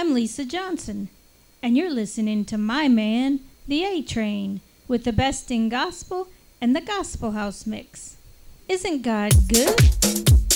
I'm Lisa Johnson, and you're listening to my man, The A Train, with the best in gospel and the Gospel House mix. Isn't God good?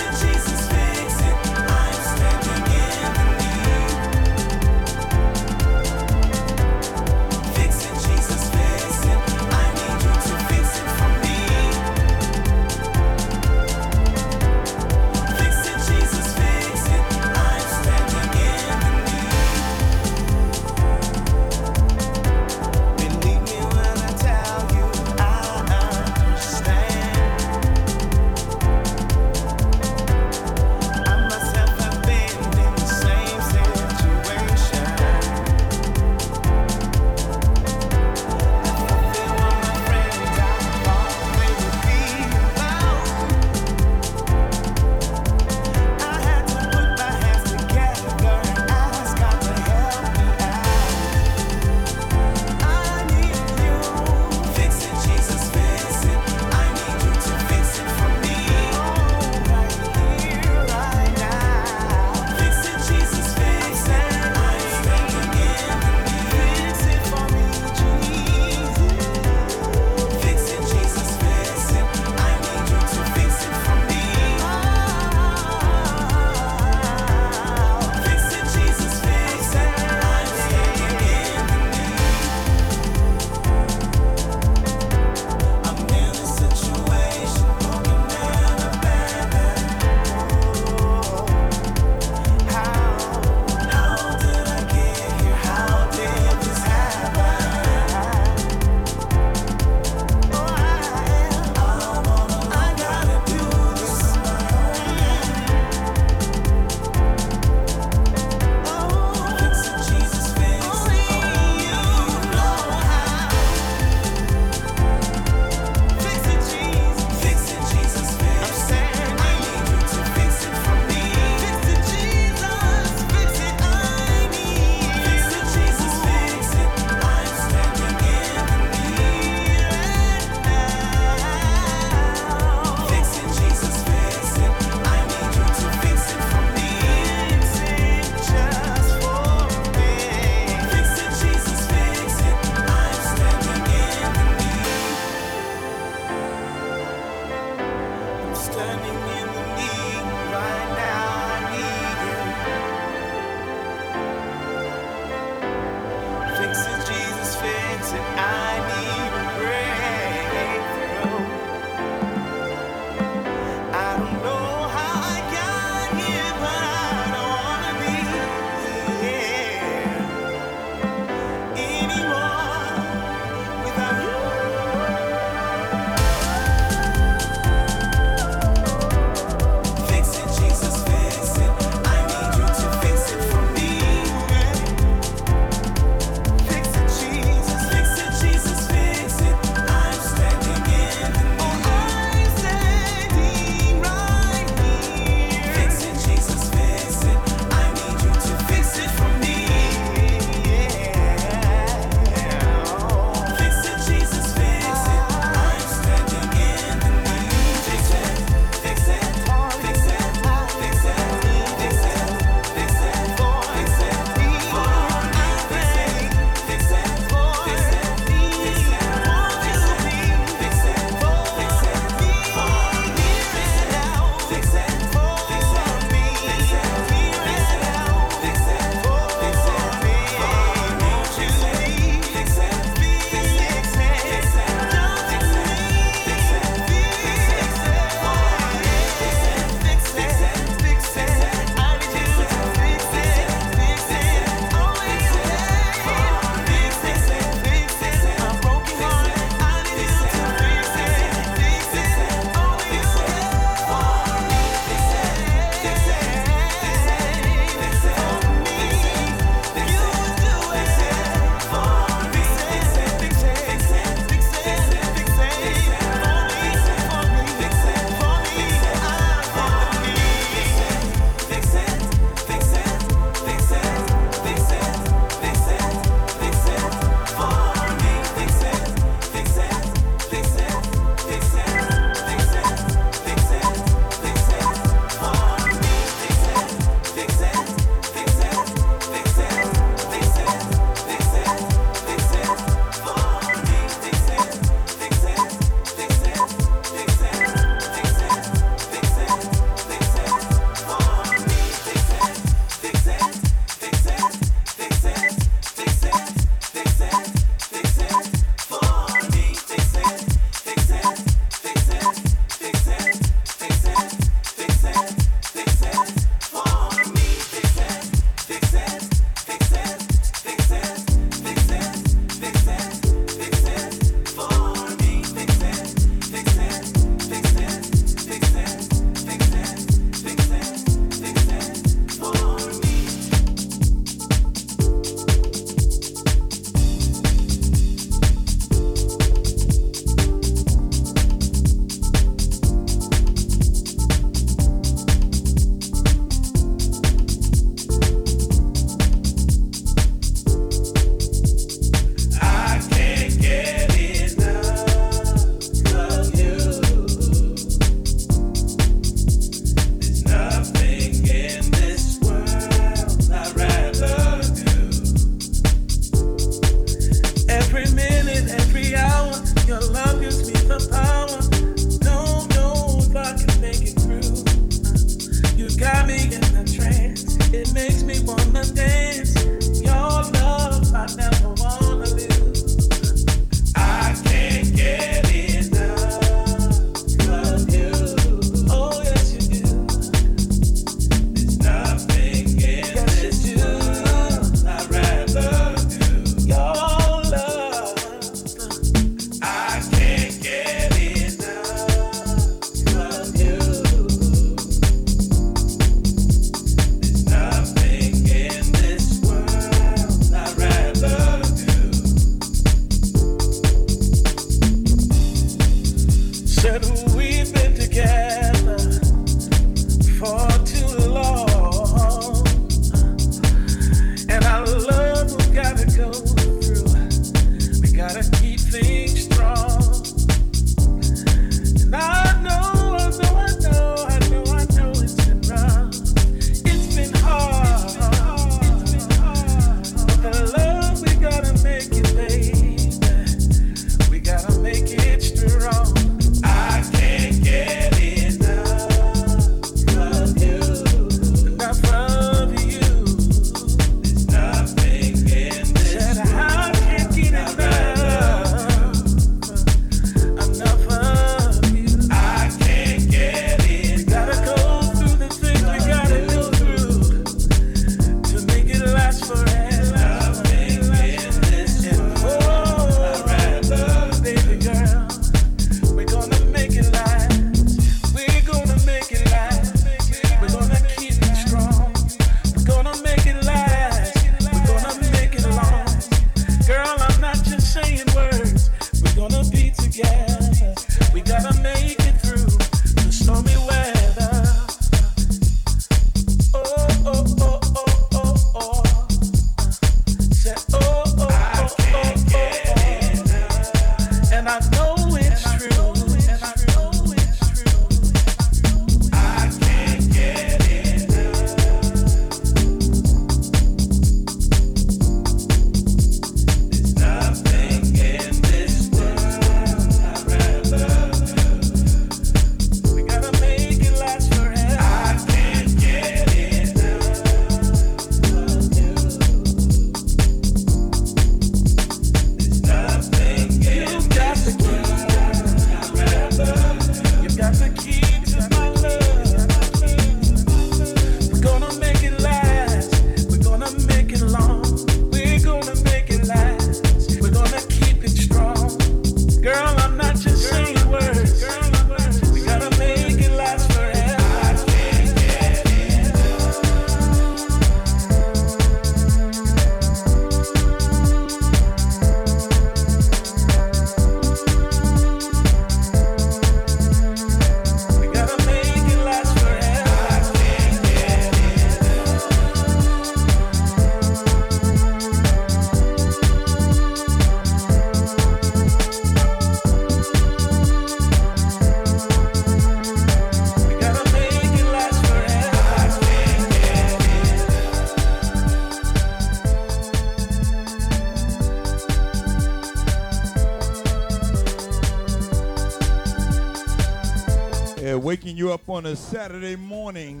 Waking you up on a Saturday morning.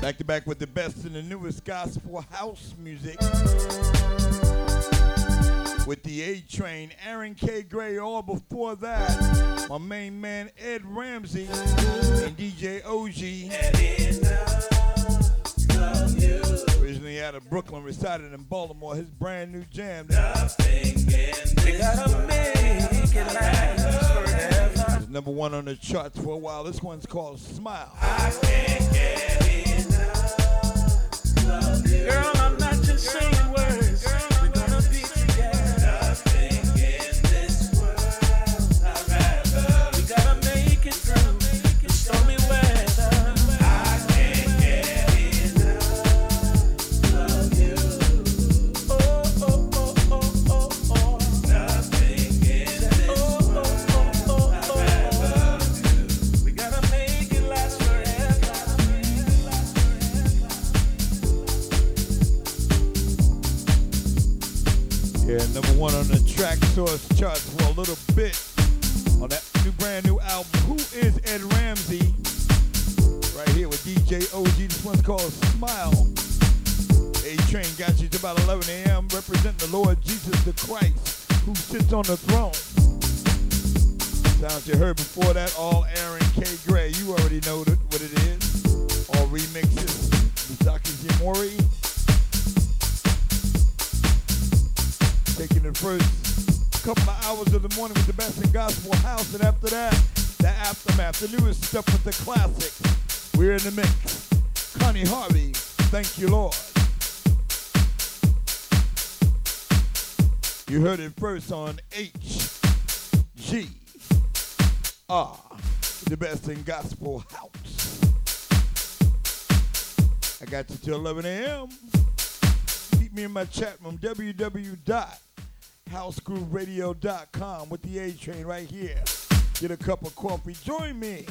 Back to back with the best and the newest gospel house music. With the A Train, Aaron K. Gray, all before that, my main man Ed Ramsey and DJ OG. Originally out of Brooklyn, resided in Baltimore, his brand new jam. It's number one on the charts for a while. This one's called Smile. Girl, I'm not just saying one on the track source charts for a little bit on that new brand new album. Who is Ed Ramsey? Right here with DJ OG. This one's called Smile. A Train got you to about 11 a.m. representing the Lord Jesus the Christ who sits on the throne. Sounds you heard before that, all Aaron K. Gray. You already know what it is. All remixes. Misaki Jimori. Taking it first couple of hours of the morning with the best in gospel house, and after that, the aftermath, the newest stuff with the classics. We're in the mix. Connie Harvey, thank you, Lord. You heard it first on HGR, the best in gospel house. I got you till 11 a.m. Keep me in my chat room, www.housegrooveradio.com with the A train right here. Get a cup of coffee. Join me.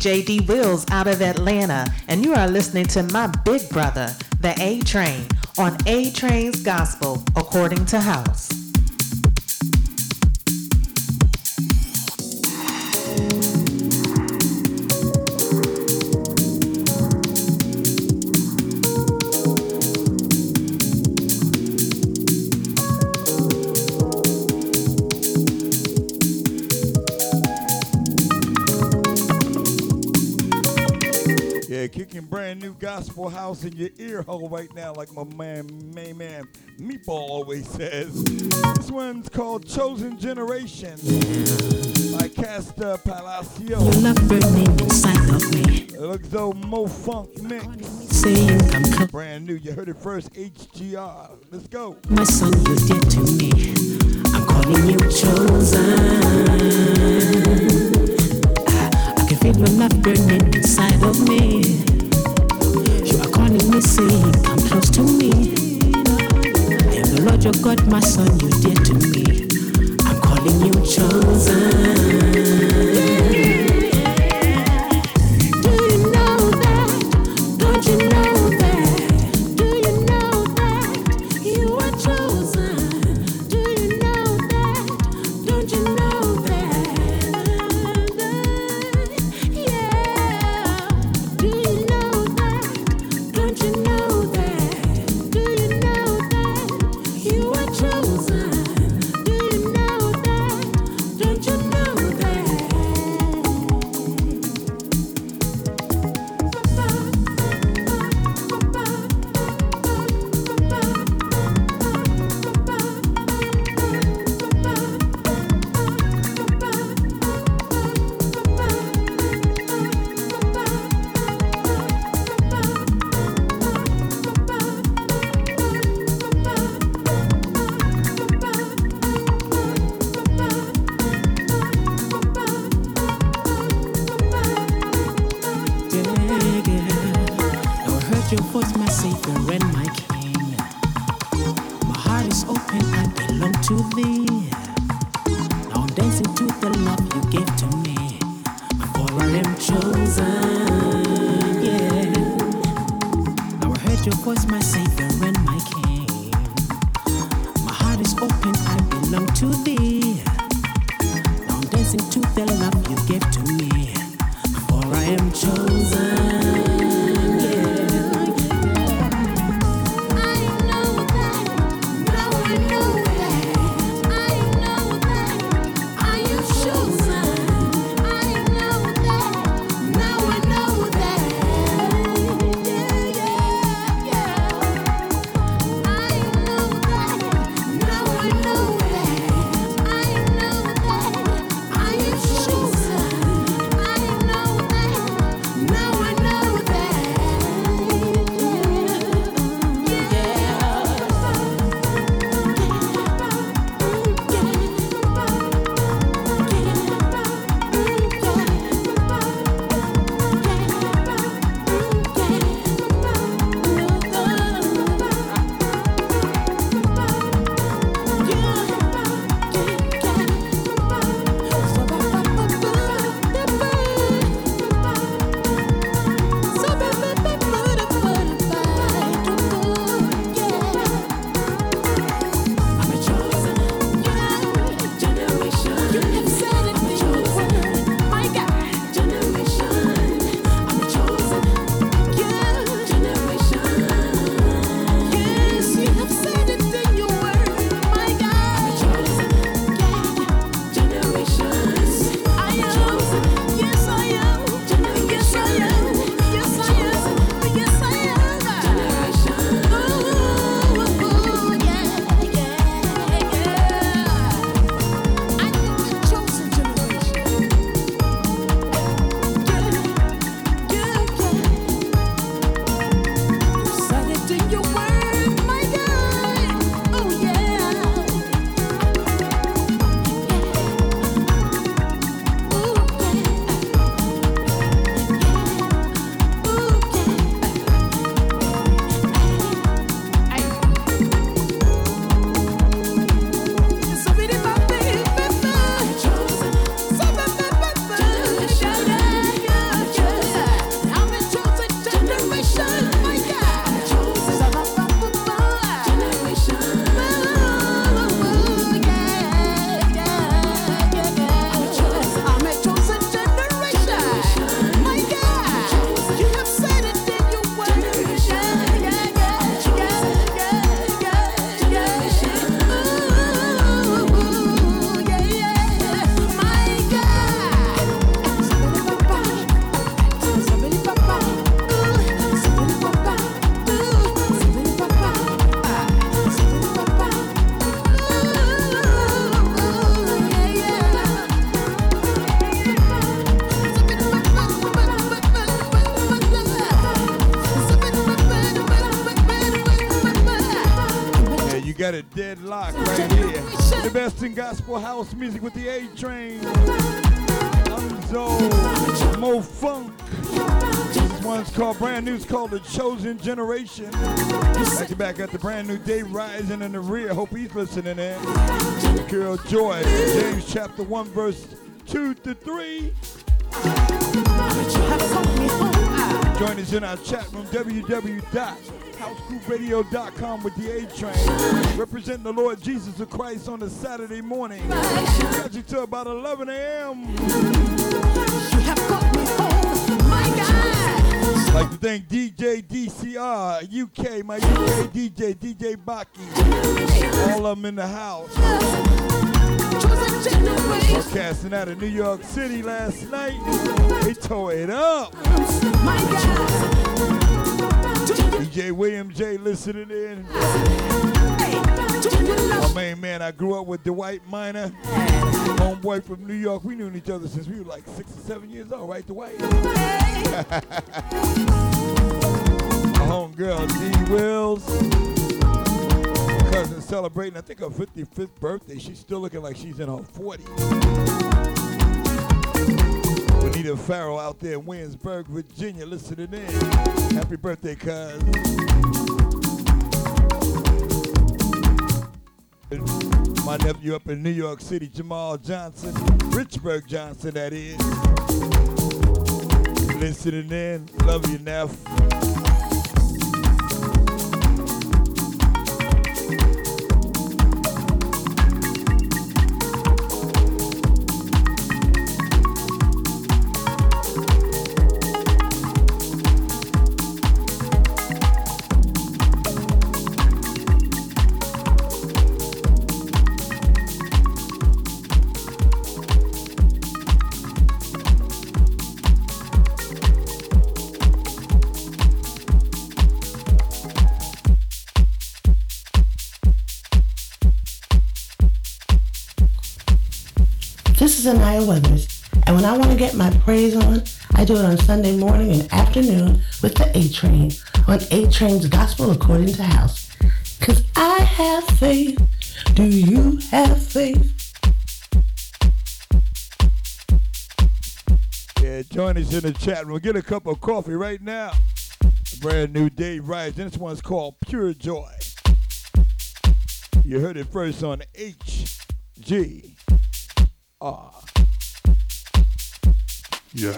DJ D Wills out of Atlanta, and you are listening to my big brother, the A Train, on A Train's Gospel according to House. Gospel house in your ear hole right now, like my man, main man, Meatball always says. This one's called Chosen Generation by Casta Palacio. Your love burning inside of me. It looks though Mo Funk mix. Brand new, you heard it first, HGR. Let's go. my son, you did to me. I'm calling you chosen. I can feel your love burning inside of me. Calling me, saying come close to me. Am the Lord your God, my son, you did to me. I'm calling you chosen. Deadlocked right here. The best in gospel house music with the A Train. Unzo, Mo Funk. This one's called brand new. It's called The Chosen Generation. Back to back at the brand new day Rising in the rear. Hope he's listening in. Girl Joy, James chapter 1, verse 2 to 3. Join us in our chat room, www.housegrooveradio.com with the A Train. Representing the Lord Jesus of Christ on a Saturday morning. Got you to about 11 a.m. Like to thank DJ DCR, UK, my UK DJ, DJ Baki. All of them in the house. Broadcasting out of New York City last night. They tore it up. DJ William J listening in. My main man, I grew up with Dwight Miner, homeboy from New York. We knew each other since we were like six or seven years old, right, Dwight? My homegirl, D Wills. Cousin celebrating, I think her 55th birthday. She's still looking like she's in her 40s. Bonita Farrell out there in Williamsburg, Virginia, listening in. Happy birthday, cuz. My nephew up in New York City, Jamal Johnson, Richburg Johnson, that is. Listening in. Love you, Neff. And when I want to get my praise on, I do it on Sunday morning and afternoon with the A Train on A Train's Gospel According to House. Cause I have faith. Do you have faith? Yeah, join us in the chat room. Get a cup of coffee right now. Brand new Dave Rice. This one's called Pure Joy. You heard it first on yeah.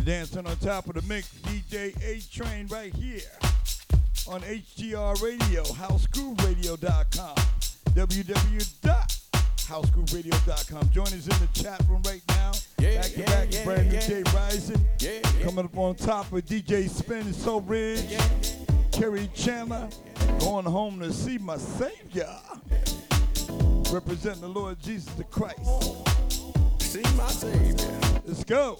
You're dancing on top of the mix. DJ A Train right here on HGR Radio, housegrooveradio.com, www.housegrooveradio.com. Join us in the chat room right now. Yeah, back yeah, to back, yeah, brand yeah, new Jay Rising. Yeah, Coming up on top with DJ Spen So Ridge, yeah, Kerri Chandler, going home to see my Savior. Representing the Lord Jesus the Christ. See my Savior. Let's go.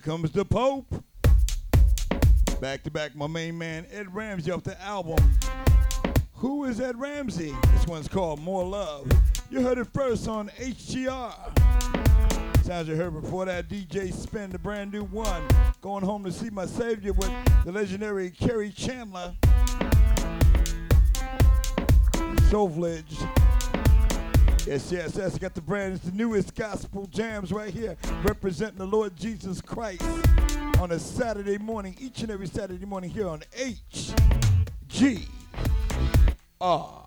Here comes the Pope. Back to back, my main man Ed Ramsey off the album. Who is Ed Ramsey? This one's called More Love. You heard it first on HGR. Sounds you heard before that DJ Spen, the brand new one. Going home to see my savior with the legendary Kerri Chandler. Soul Yes, yes, yes. Got the brand, it's the newest gospel jams right here, representing the Lord Jesus Christ on a Saturday morning, each and every Saturday morning here on HGR.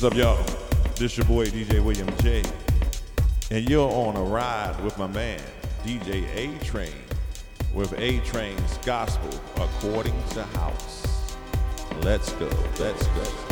What's up, y'all? This your boy DJ William J. And you're on a ride with my man, DJ A Train, with A Train's Gospel according to House. Let's go, let's go,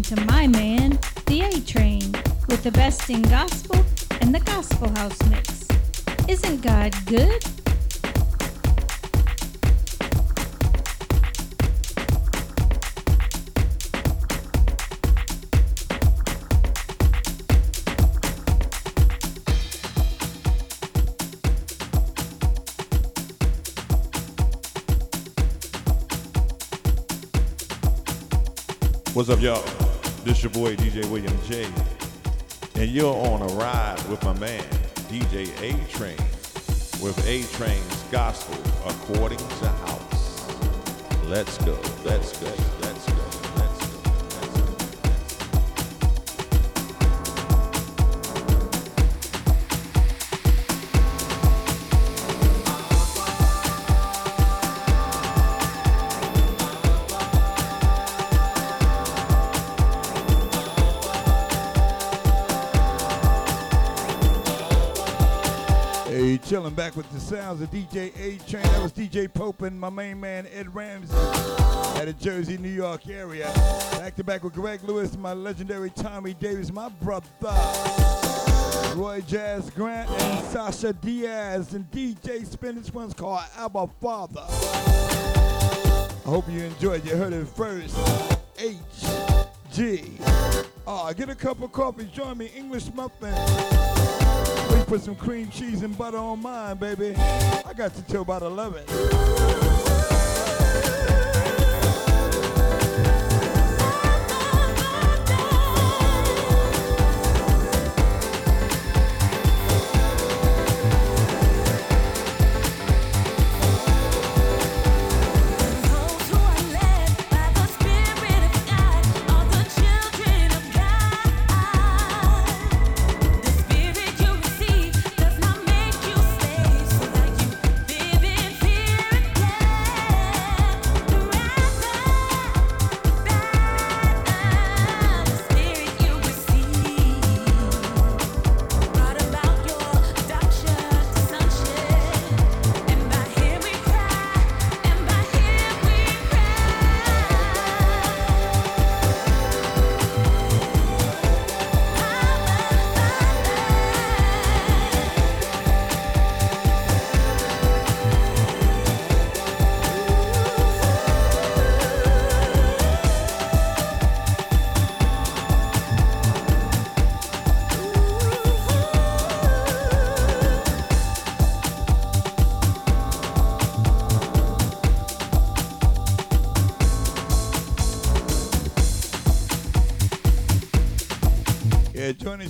listening to my man, The A Train, with the best in gospel and the Gospel House mix. Isn't God good? What's up, y'all? This your boy DJ William J. And you're on a ride with my man, DJ A Train, with A Train's Gospel according to house. Let's go, let's go, let's go, chilling back with the sounds of DJ A Train. That was DJ Pope and my main man Ed Ramsey out of Jersey, New York area. Back to back with Greg Lewis, my legendary Tommy Davis, my brother. Roy Jazz Grant and Sasha Diaz and DJ Spen. This one's called Abba Father. I hope you enjoyed. You heard it first. H G. Ah, get a cup of coffee. Join me, English muffin. We put some cream cheese and butter on mine, baby. I got you till about 11.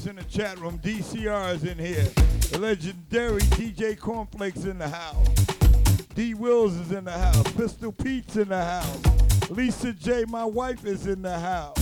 In the chat room. DCR is in here. The legendary DJ Cornflakes in the house. D Wills is in the house. Pistol Pete's in the house. Lisa J, my wife, is in the house.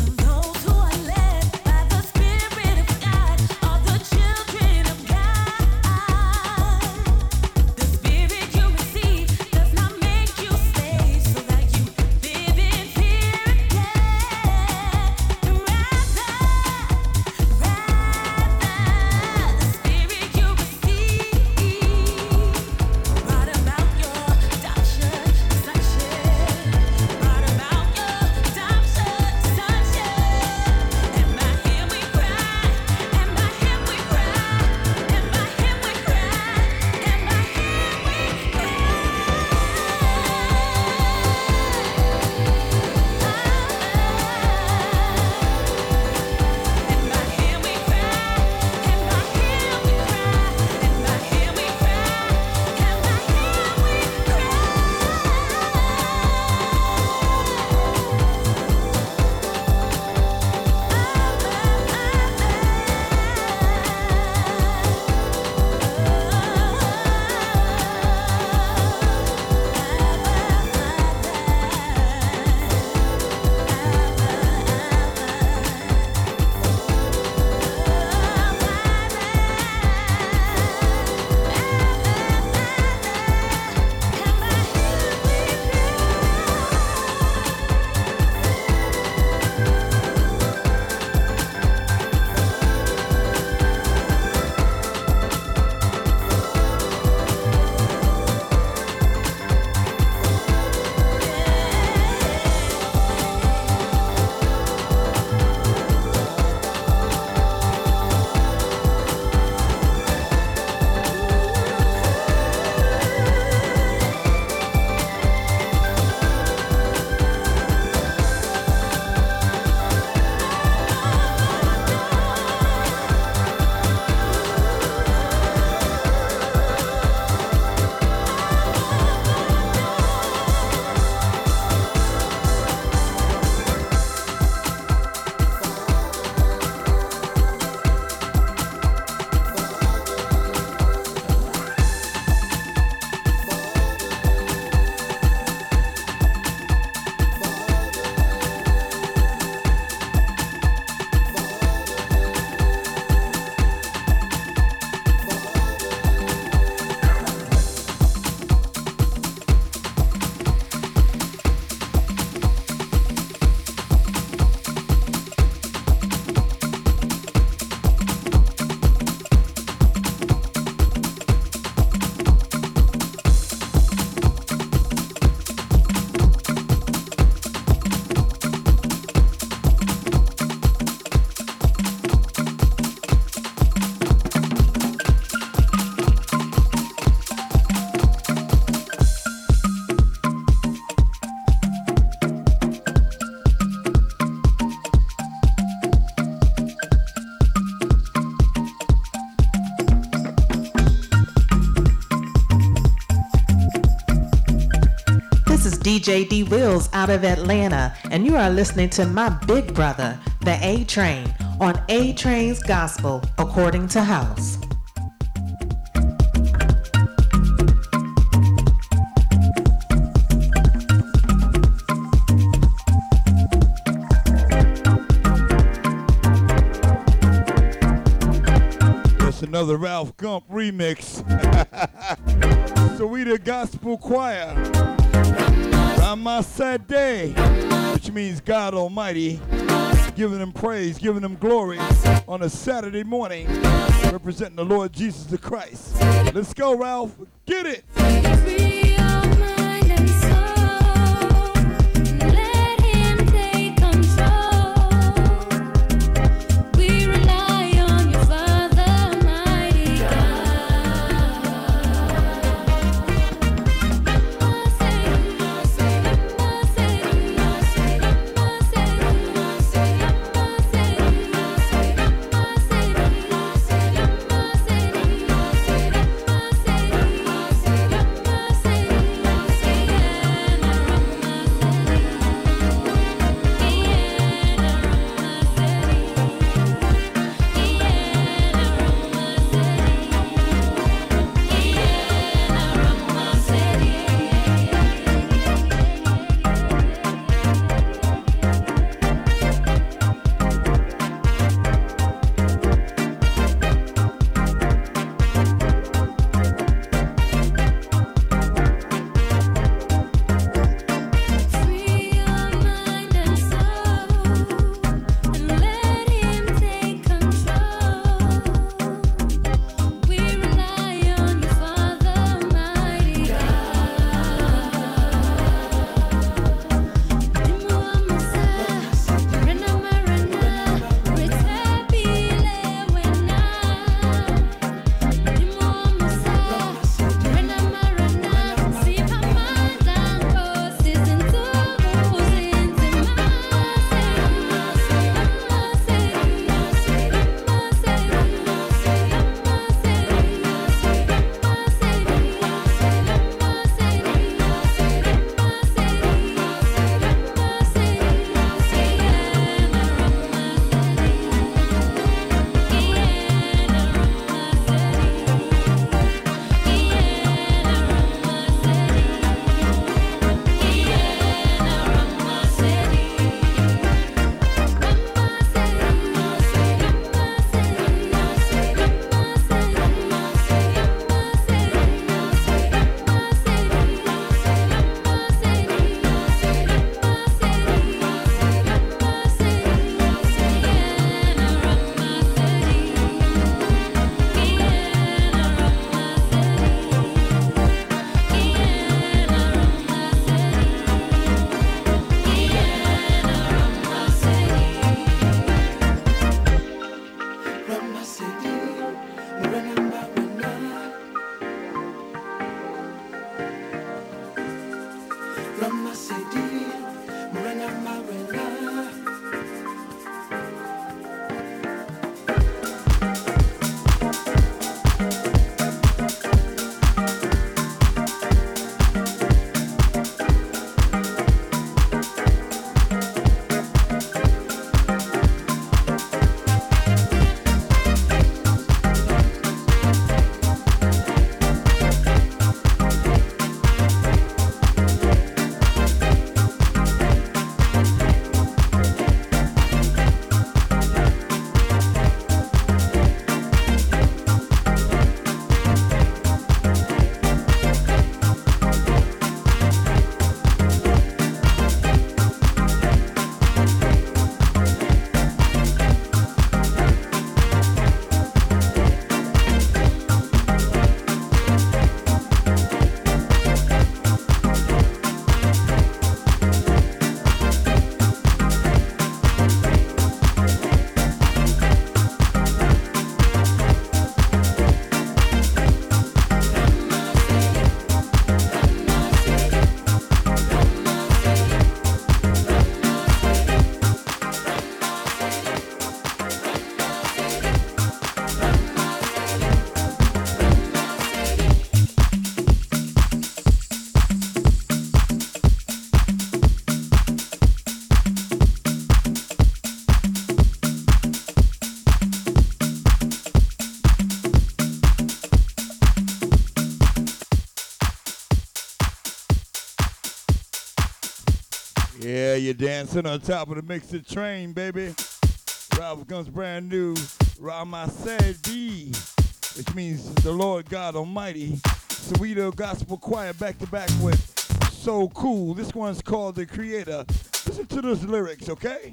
DJ D Wills out of Atlanta, and you are listening to my big brother, the A Train, on A Train's Gospel according to House. Another Ralf Gum remix. so we the gospel choir. Ramasadeh, which means God Almighty, giving him praise, giving him glory on a Saturday morning, representing the Lord Jesus the Christ. Let's go, Ralph. Get it. dancing on top of the mixer train, baby. Rob comes brand new. Rama said D, which means the Lord God Almighty. Soweto Gospel Choir back to back with So Cool. This one's called The Creator. Listen to those lyrics, okay?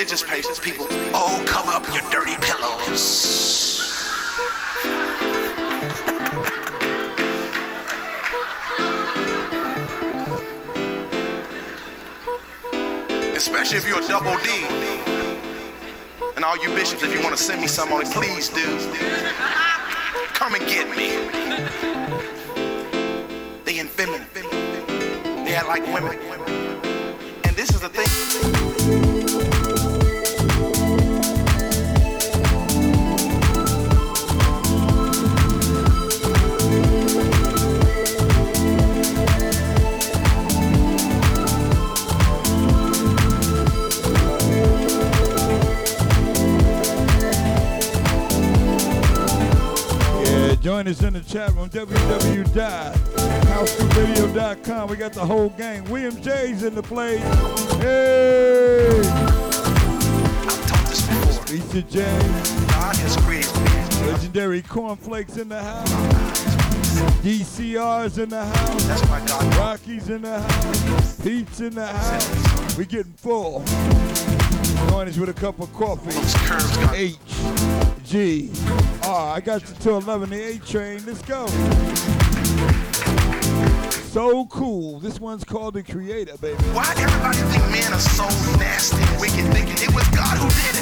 religious patience, people. chat room, www.houseradio.com. We got the whole gang. William J's in the place. Hey! I've taught this before. Lisa J. God has created me. Legendary Cornflakes in the house. DCR's in the house. That's my God. Rocky's in the house. Pete's in the house. We getting full. Join us with a cup of coffee. H. G. I got you till 11. The A train. Let's go. So cool. This one's called the Creator, baby. Why everybody think men are so nasty and wicked thinking it was God who did it?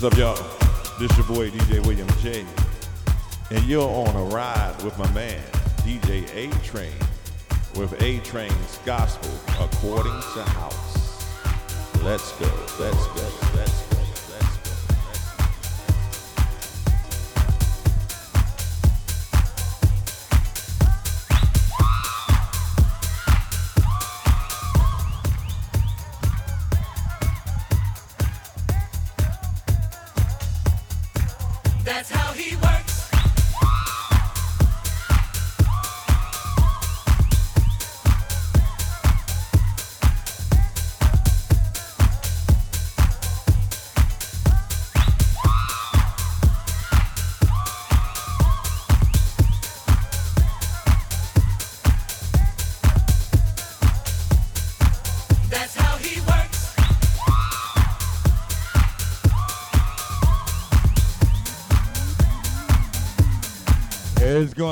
What's up, y'all? This your boy DJ William J. And you're on a ride with my man, DJ A Train, with A Train's Gospel according to House. Let's go, let's go, let's go,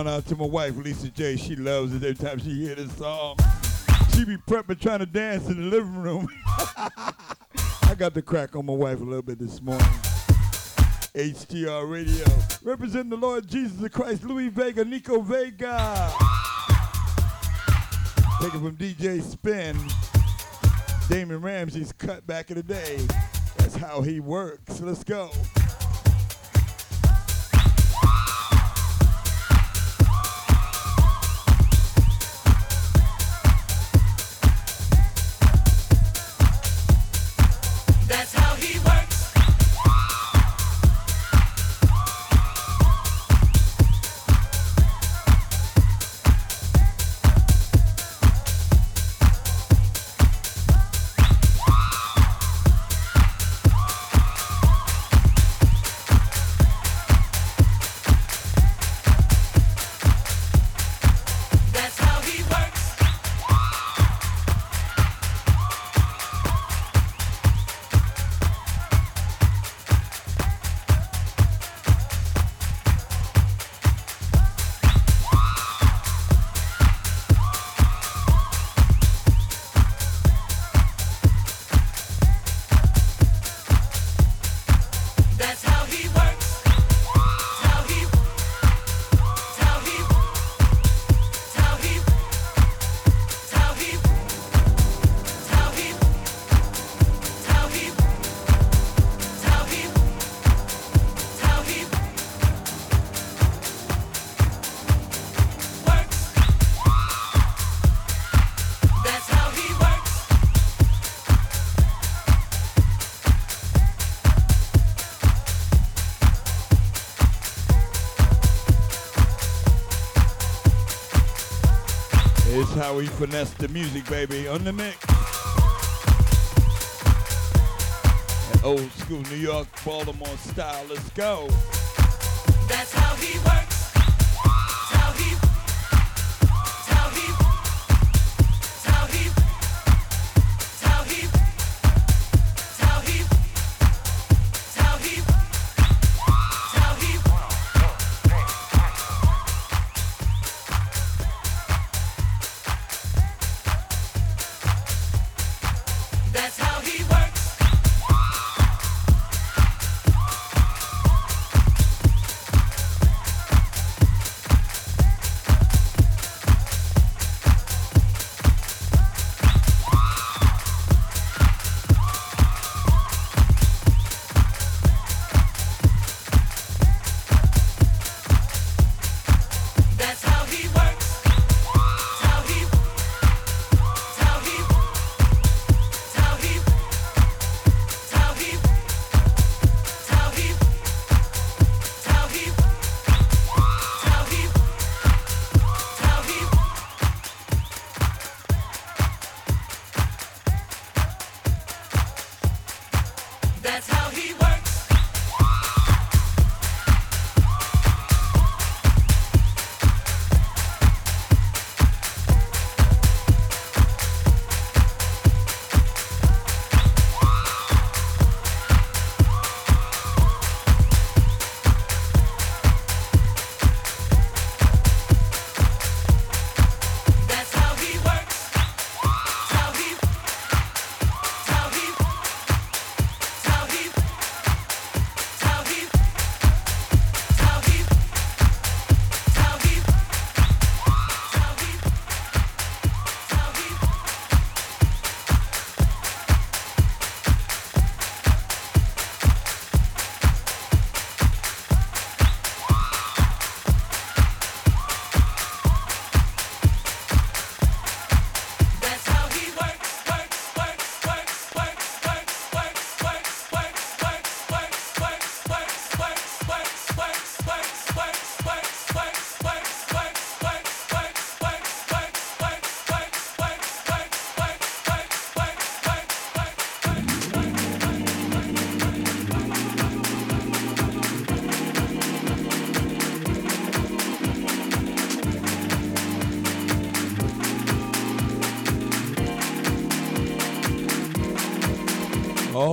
going out to my wife, Lisa J. She loves it every time she hear this song. She be prepping trying to dance in the living room. I got the crack on my wife a little bit this morning. HGR Radio. Representing the Lord Jesus Christ, Louie Vega, Nico Vega. Taken from DJ Spen. Damon Ramsey's cut back in the day. That's how he works. Let's go. Finesse the music, baby, on the mix. That old school New York, Baltimore style. Let's go. That's how he works.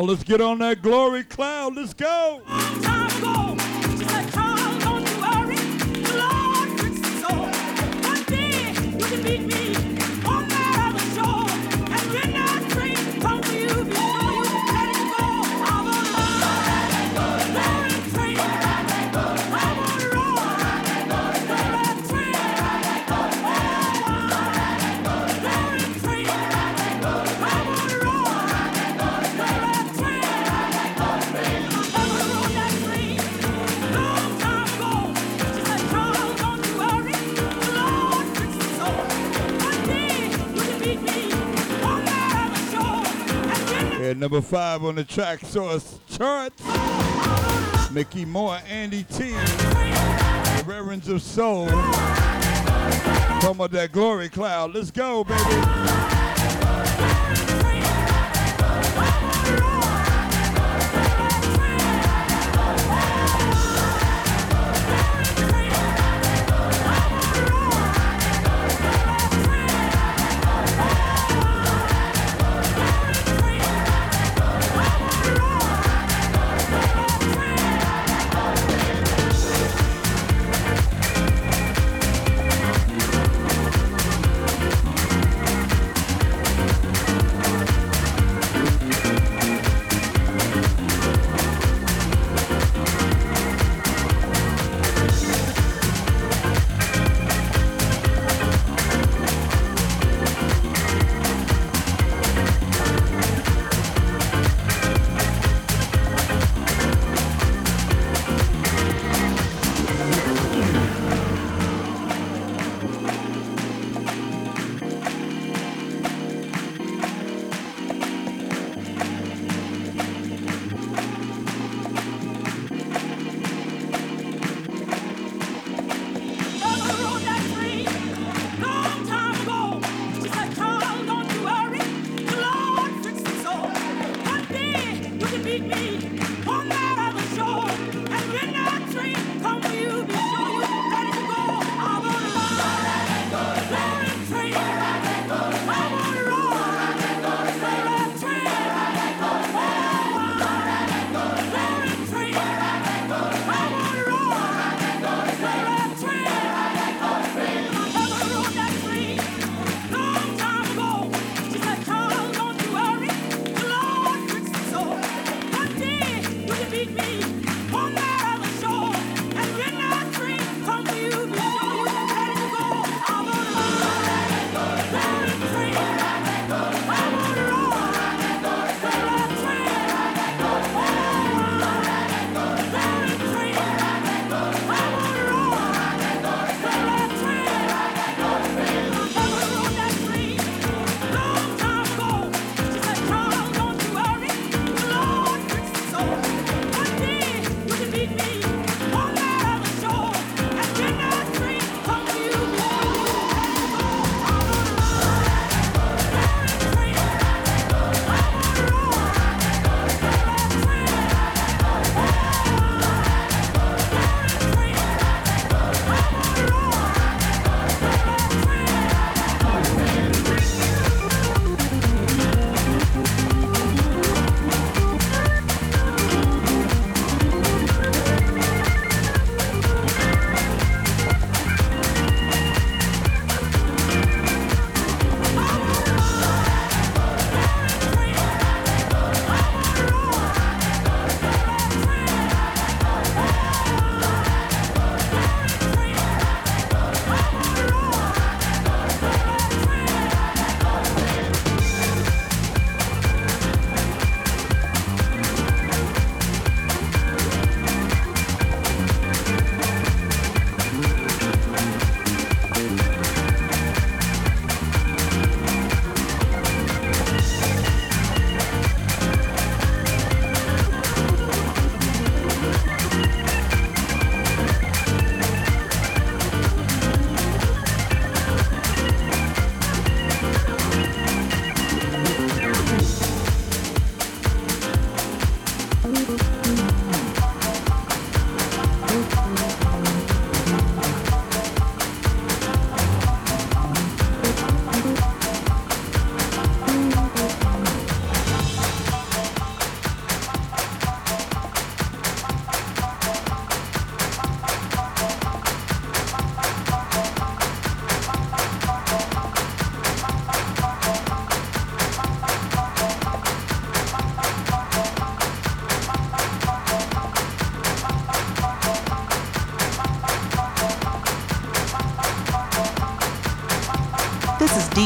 Let's get on that glory cloud. Let's go. Number five on the Traxsource charts. Mickey Moore, Andy T, Reverends of Soul. Talking about that glory cloud. Let's go, baby.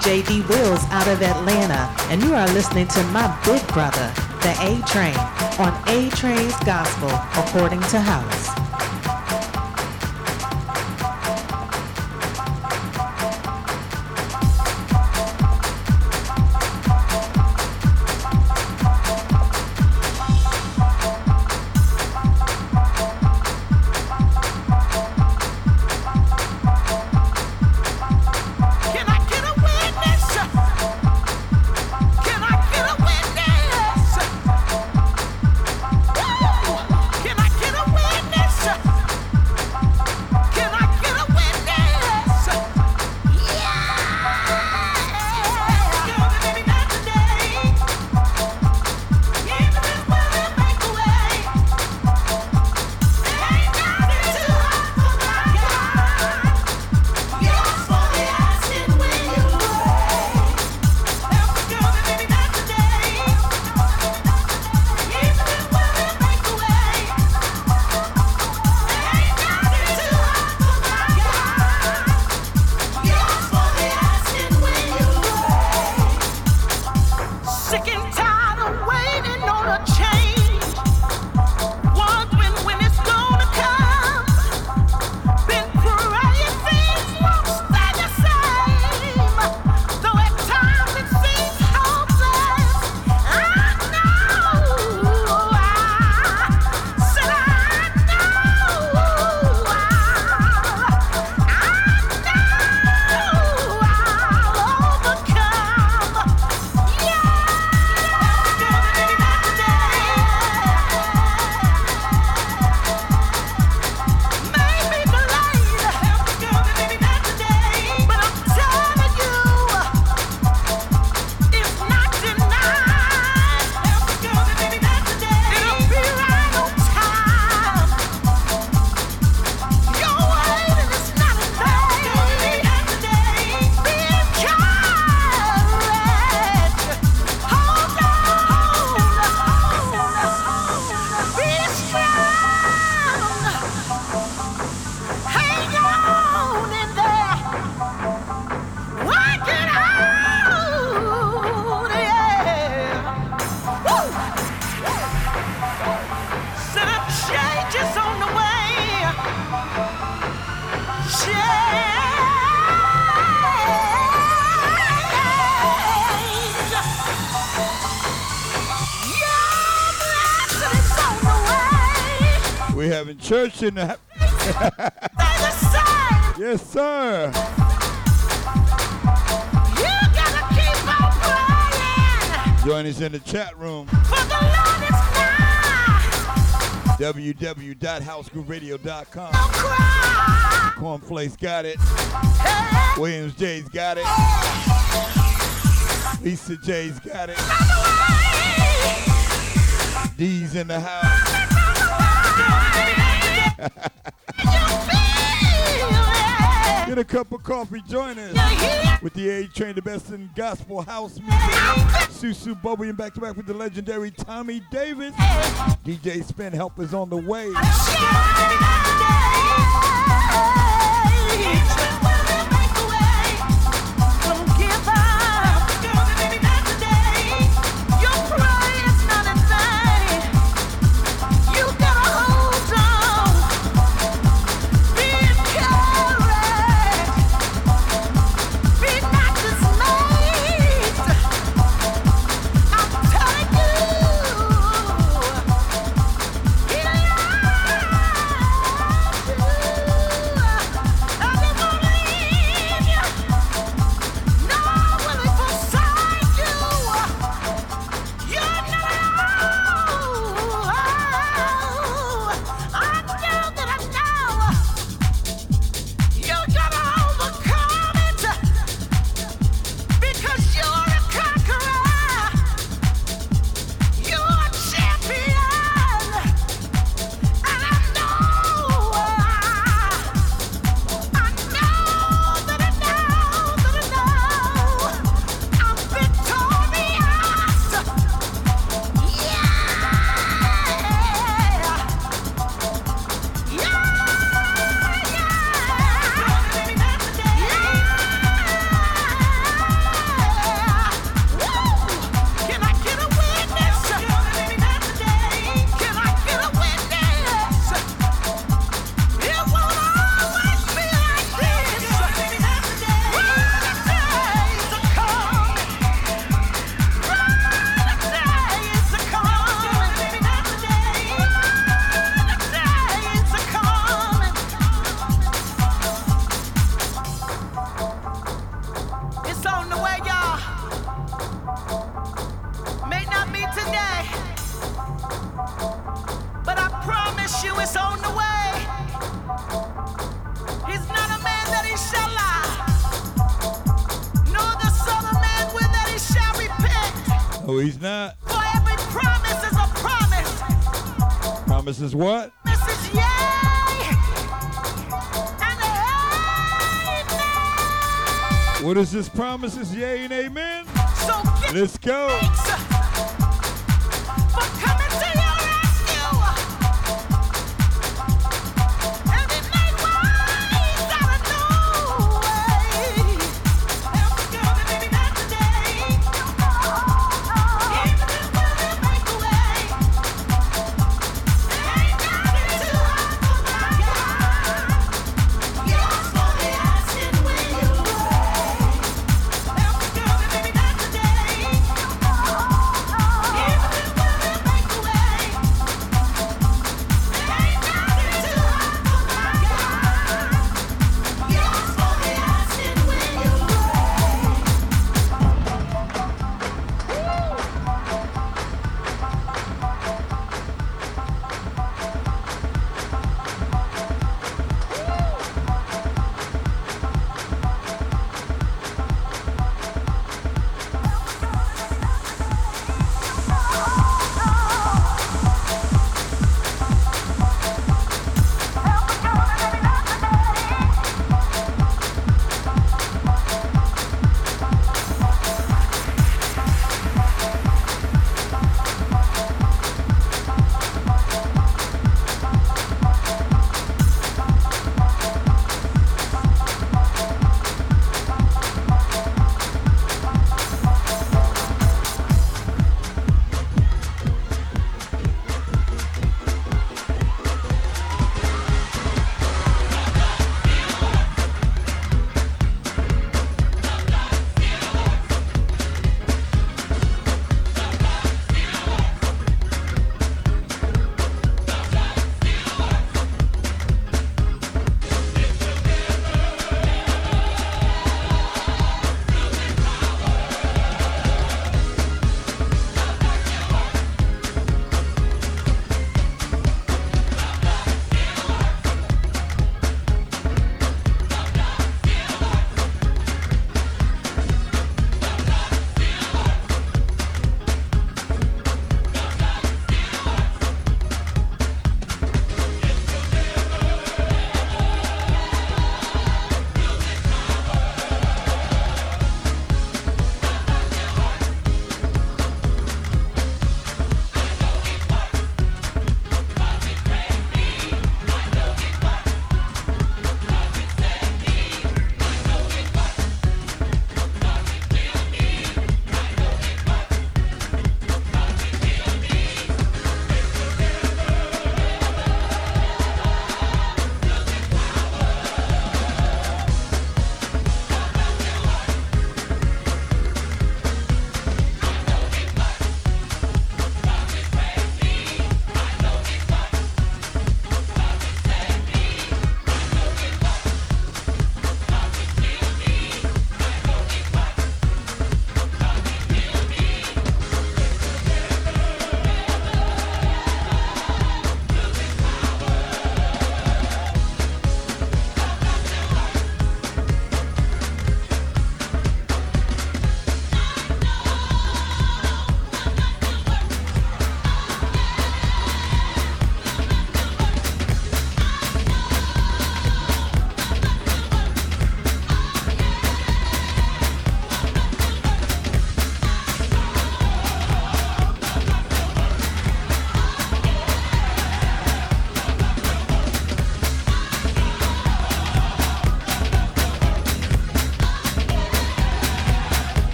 DJ D Wills out of Atlanta, and you are listening to my big brother, the A Train, on A Train's Gospel according to House. Church in the. Yes, sir. You gotta keep on praying. Join us in the chat room. For the Lord is nigh. www.housegrooveradio.com. Don't cry. Cornflakes got it. Hey, Williams J's got it. Lisa J's got it. D's in the house. Get a cup of coffee. Join us with the A Train, the best in gospel house music. Susu Bobby and back to back with the legendary Tommy Davis. DJ Spen Help is on the way. Promises? Yay and amen. So Let's go. thanks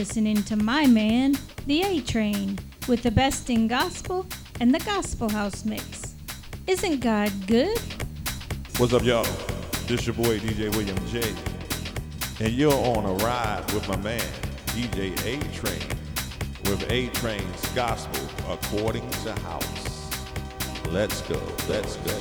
listening to my man, the A Train, with the best in gospel and the Gospel House mix. Isn't God good? What's up, y'all? This your boy DJ William J. And you're on a ride with my man, DJ A Train, with A Train's Gospel according to House. Let's go, let's go,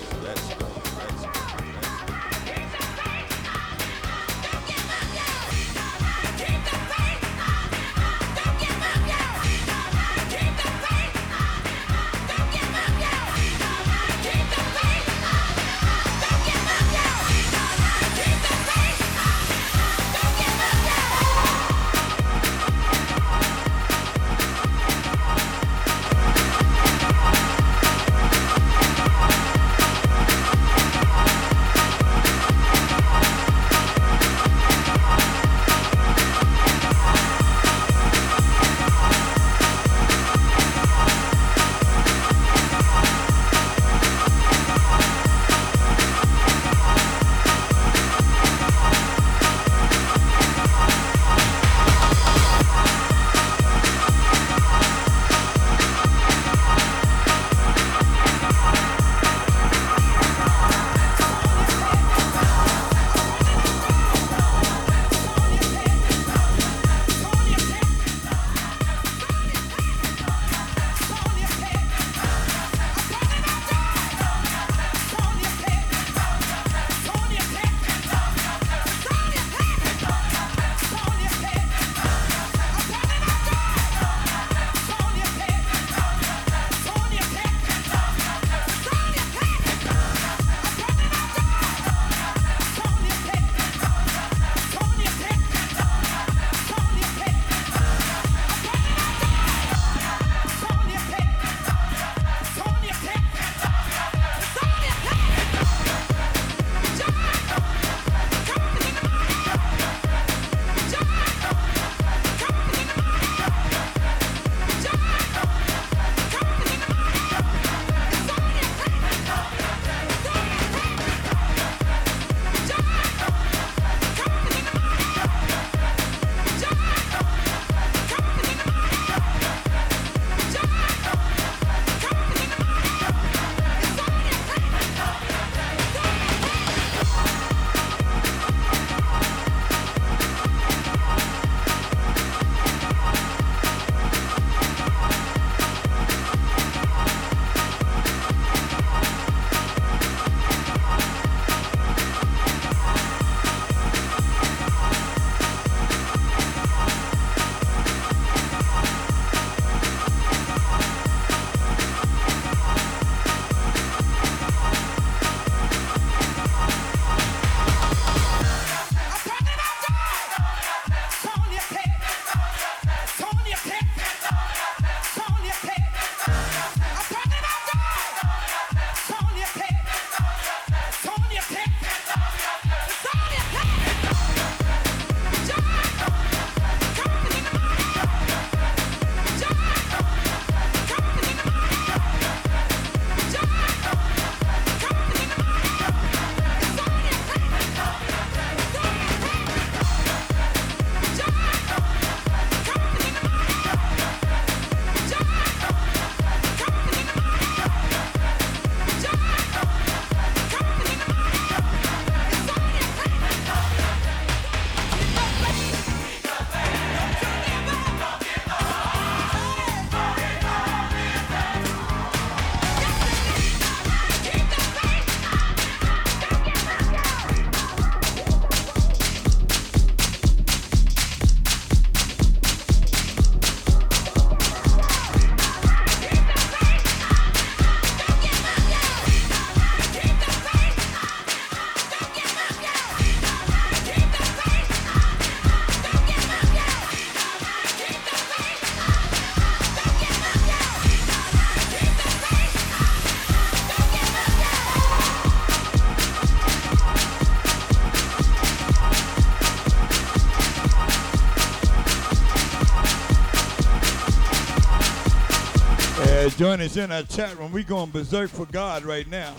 join us in our chat room. We going berserk for God right now.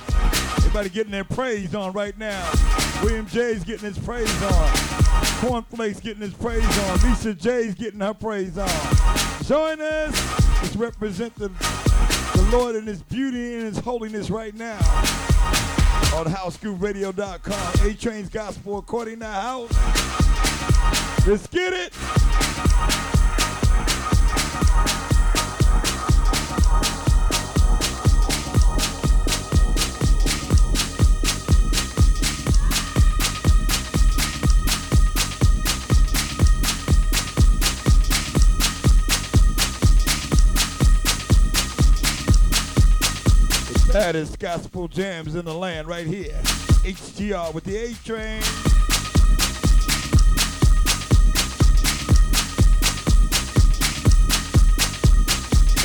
Everybody getting their praise on right now. William J's getting his praise on. Cornflakes getting his praise on. Lisa J's getting her praise on. Join us. Let's represent the, the Lord in his beauty and his holiness right now. On housegrooveradio.com. A Train's Gospel according to house. Let's get it. Baddest gospel jams in the land right here. HGR with the A Train.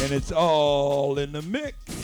And it's all in the mix.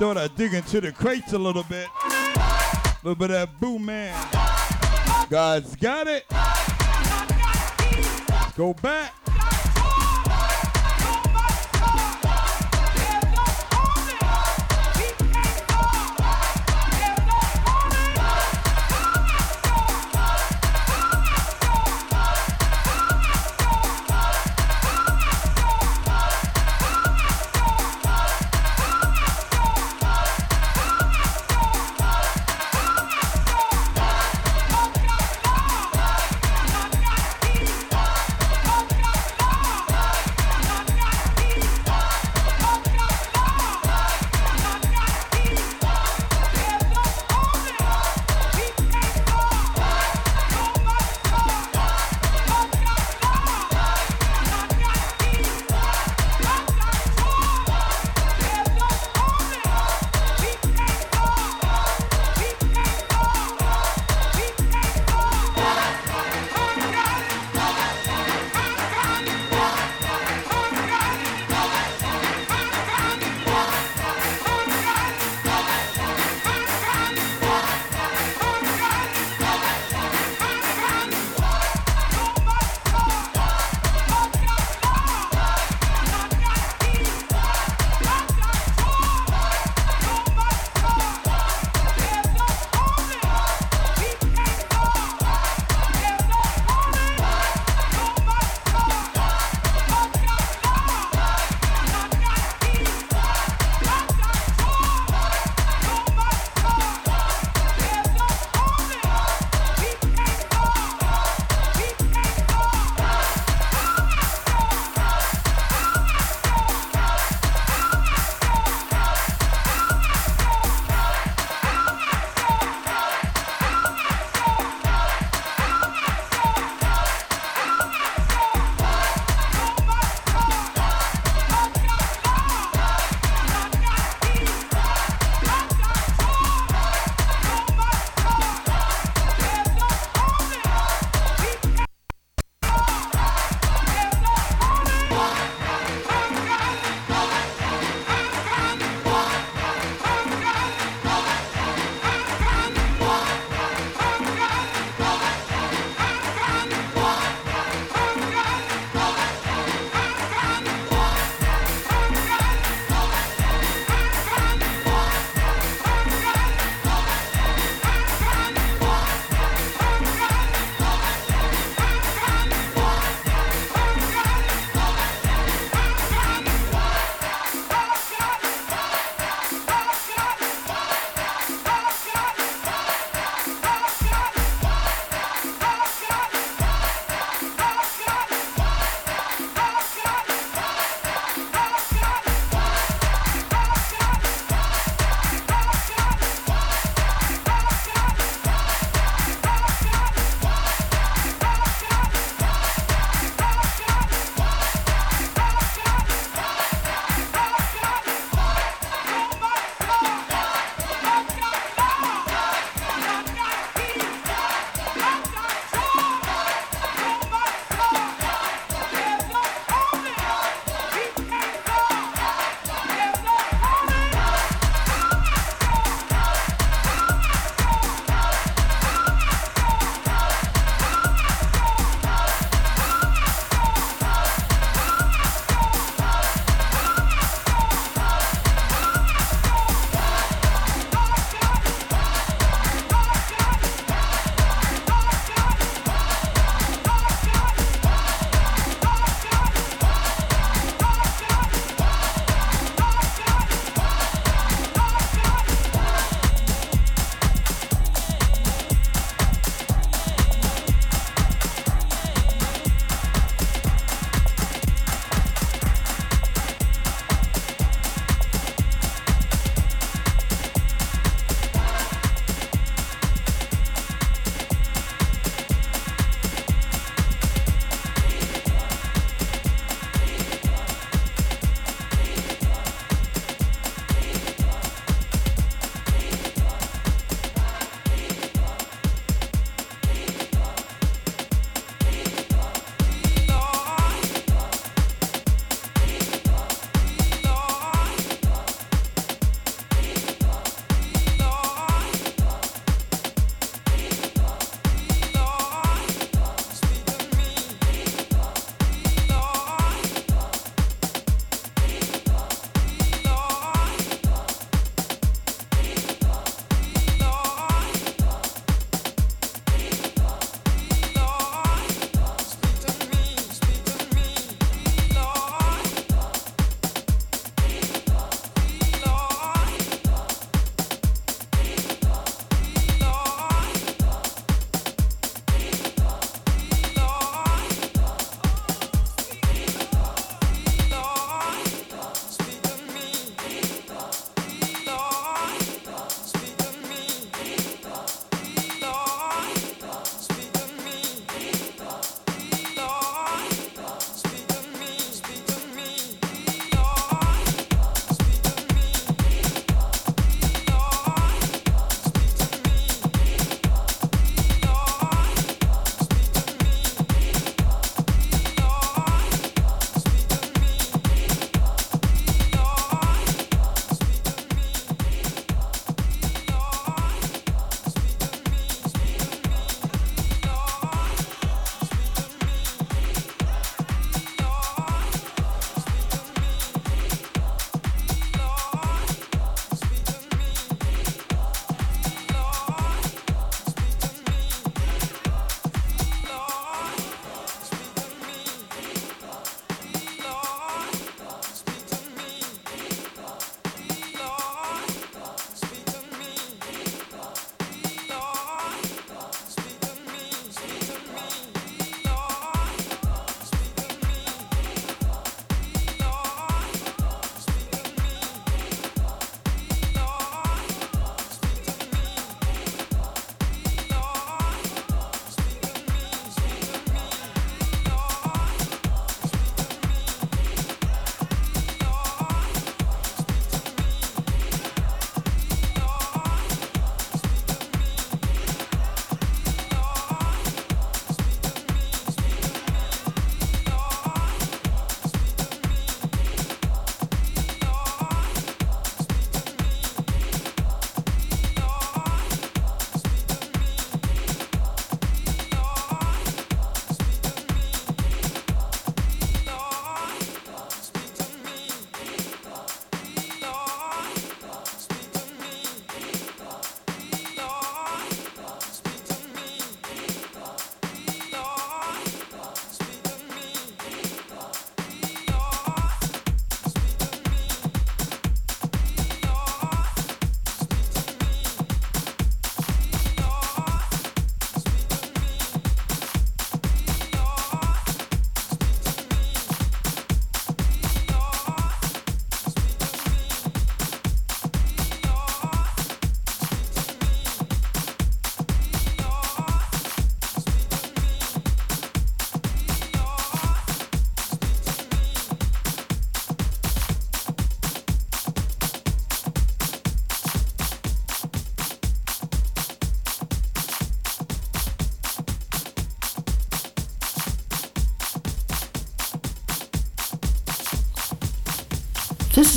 Thought I'd dig into the crates a little bit. A little bit of that boom man. God's got it. Go back.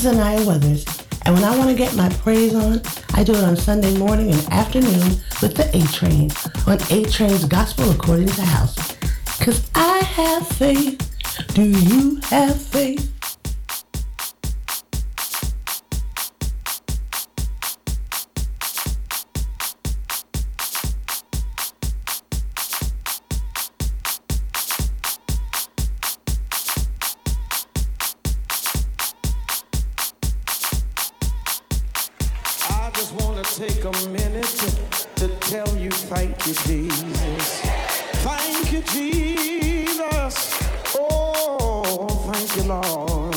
Is Anaya Weathers, and when I want to get my praise on, I do it on Sunday morning and afternoon with the A Train on A Train's Gospel According to House. Cause I have faith. Do you have faith? Take a minute to, to tell you thank you, Jesus. Thank you, Jesus. Oh, thank you, Lord.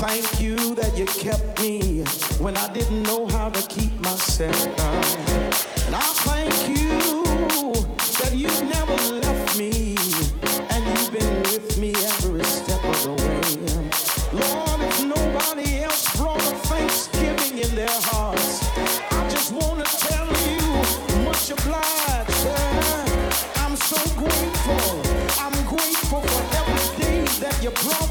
Thank you that you kept me when I didn't know how to keep myself. And I thank you that you never left me and you've been with me day that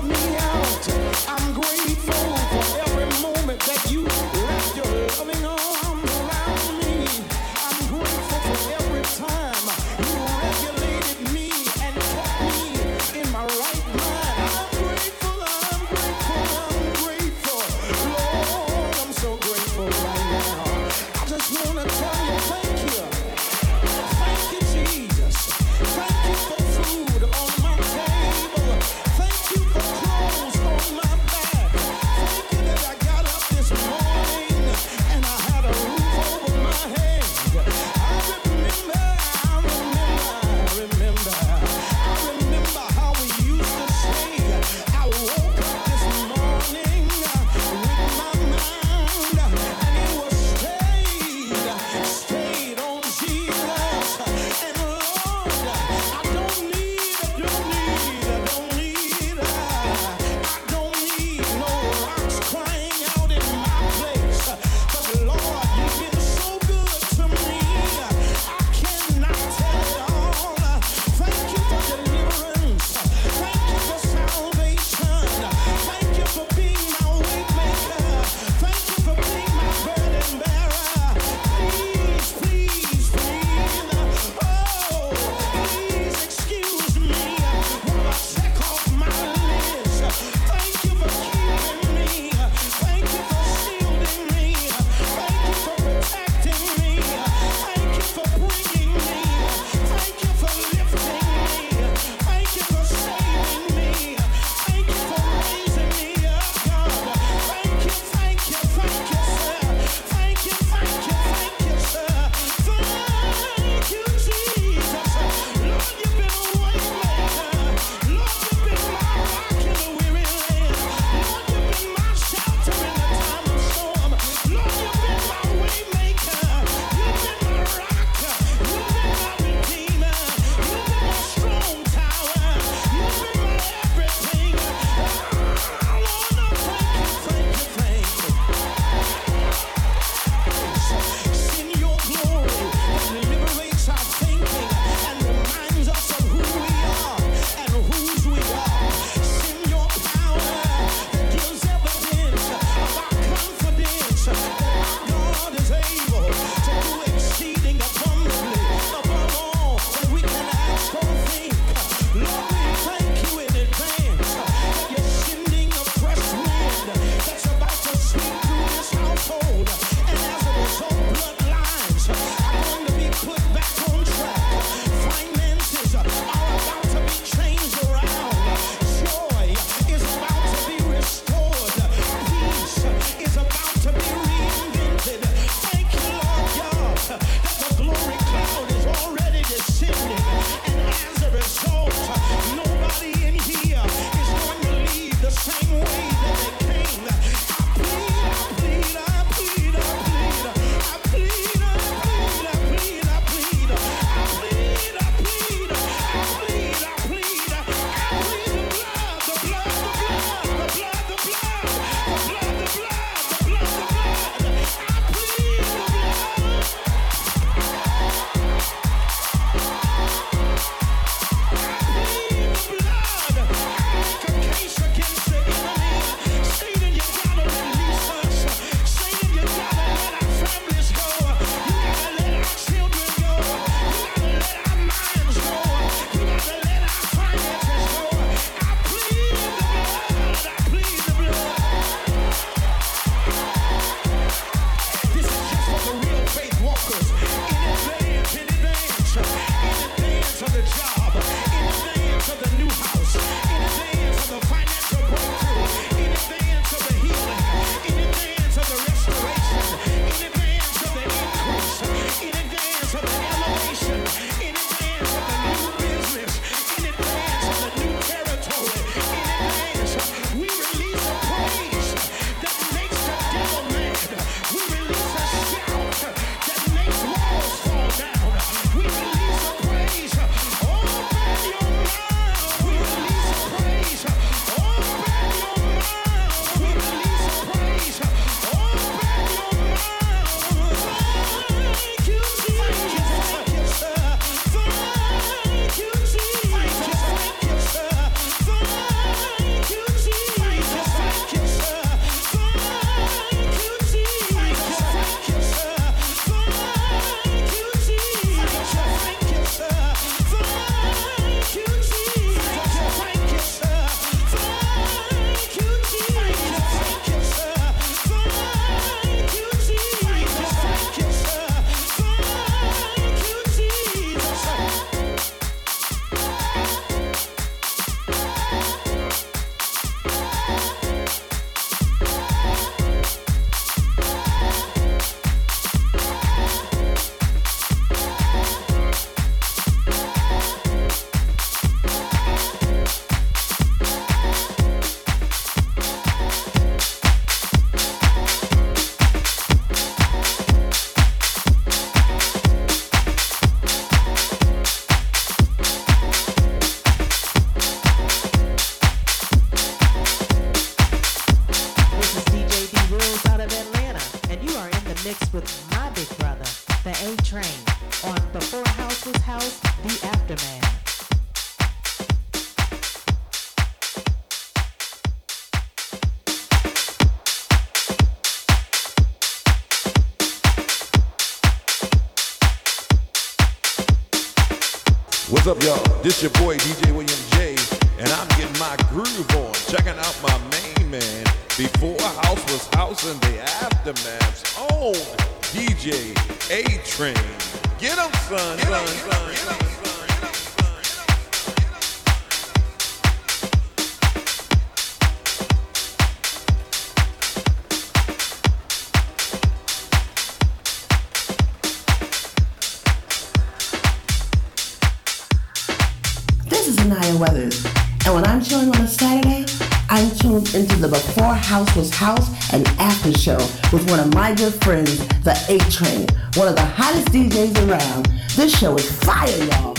my good friends, the A Train, one of the hottest DJs around. This show is fire, y'all.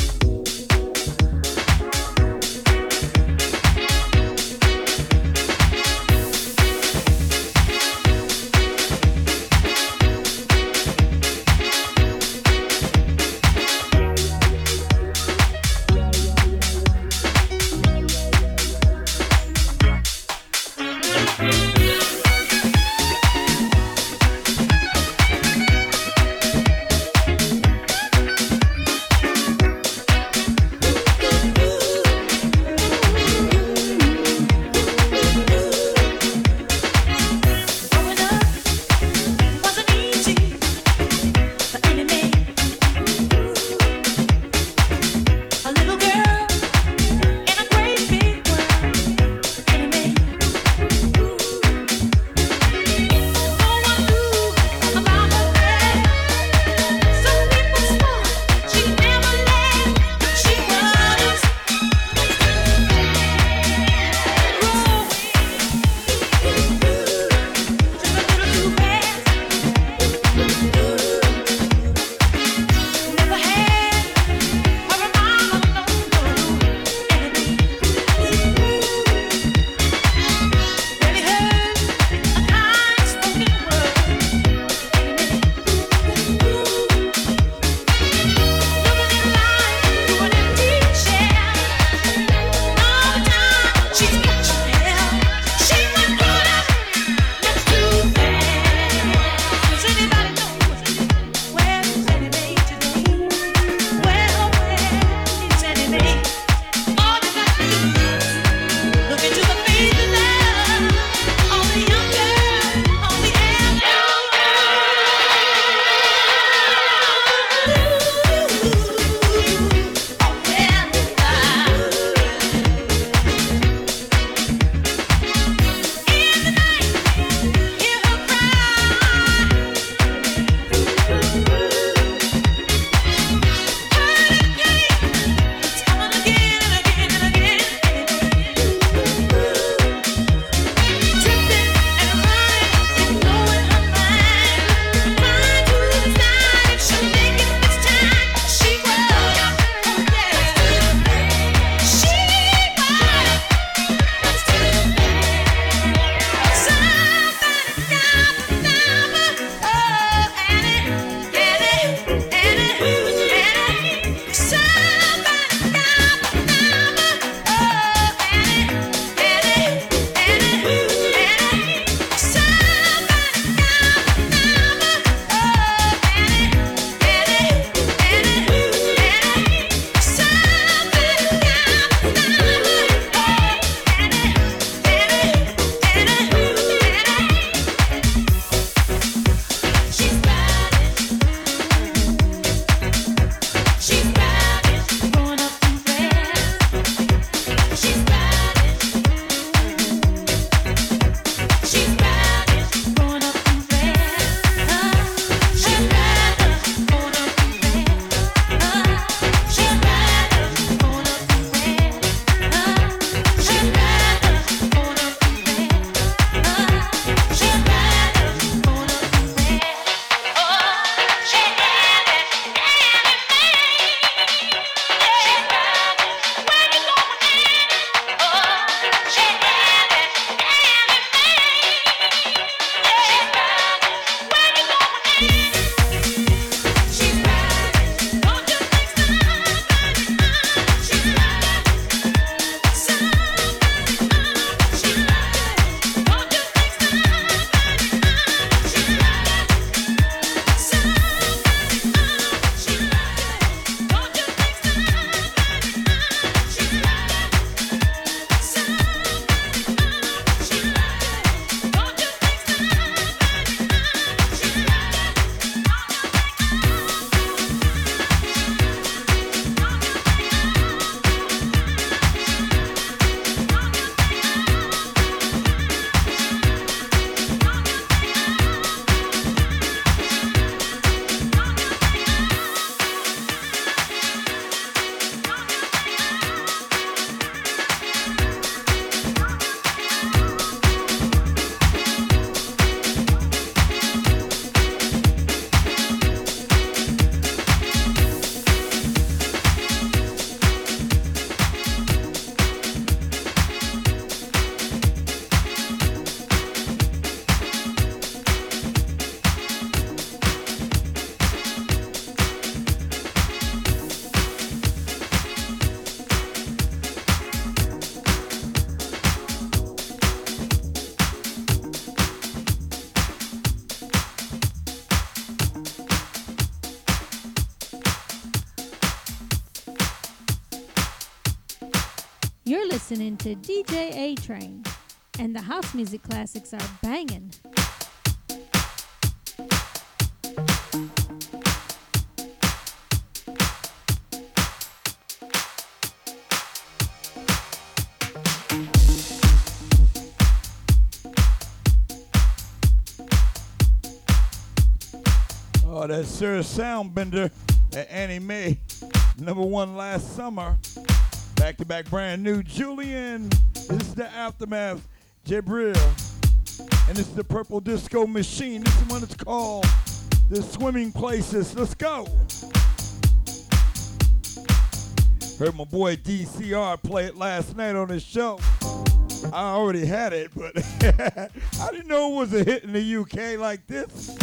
To DJ A Train, and the house music classics are banging. Oh, that Sir Soundbender at Annie Mae. Number one last summer. Back to back brand new Julian. This is the aftermath. Jabril. And this is the Purple Disco Machine. This is one it's called The Swimming Places. Let's go. Heard my boy DCR play it last night on his show. I already had it, but I didn't know it was a hit in the UK like this.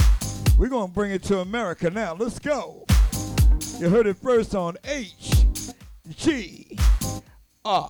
We're going to bring it to America now. Let's go. You heard it first on H G R.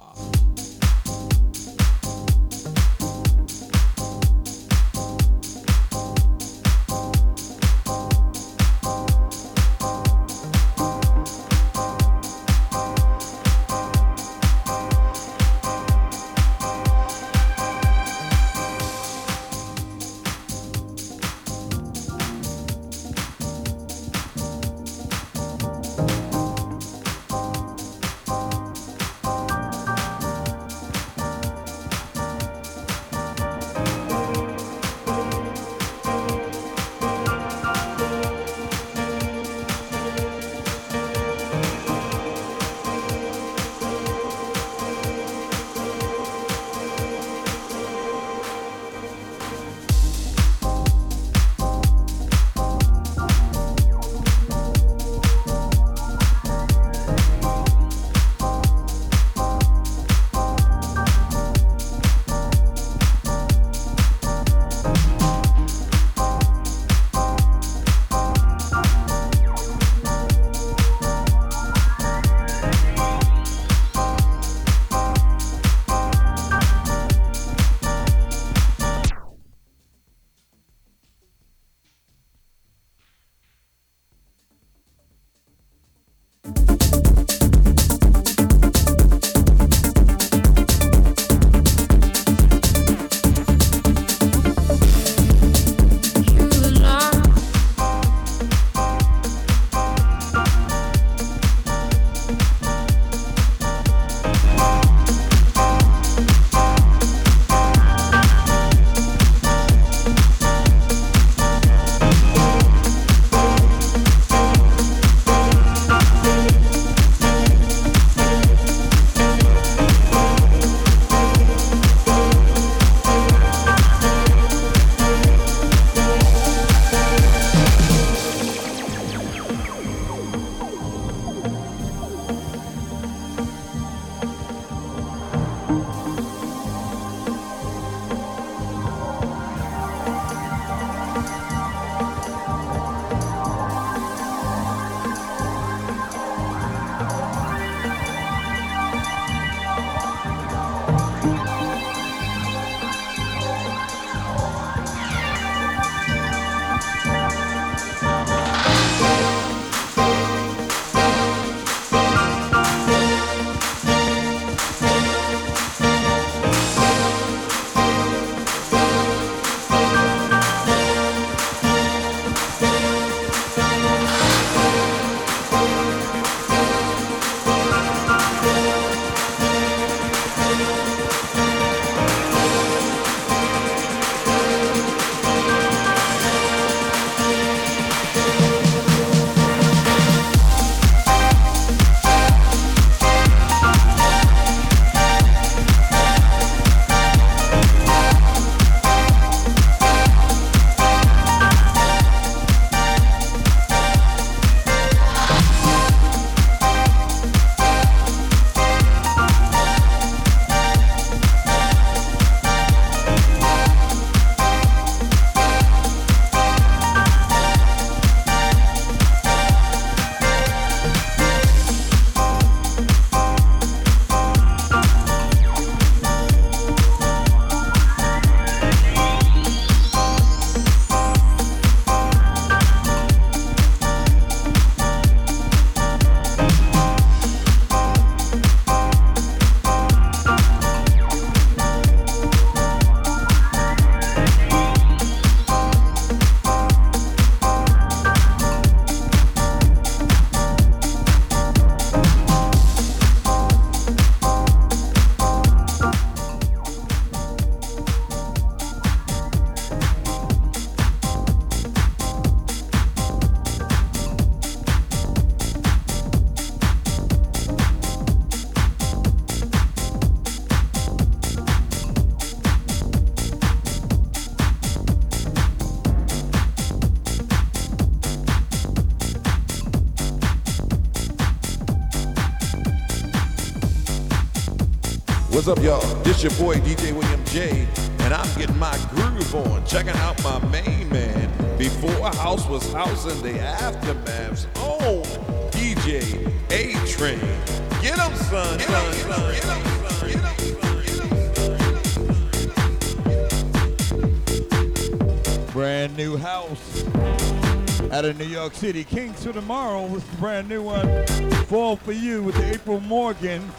What's up, y'all? This your boy DJ William J, and I'm getting my groove on. Checking out my main man. Before house was house and the aftermaths. Oh, DJ A Train. Get 'em, son, son, son. Get 'em, son, get 'em, Brand new house out of New York City. Kings of Tomorrow was the brand new one. Fall for You with the April Morgan.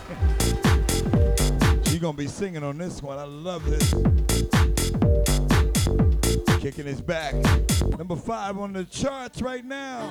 Going to be singing on this one. I love this. Kicking his back. Number five on the charts right now.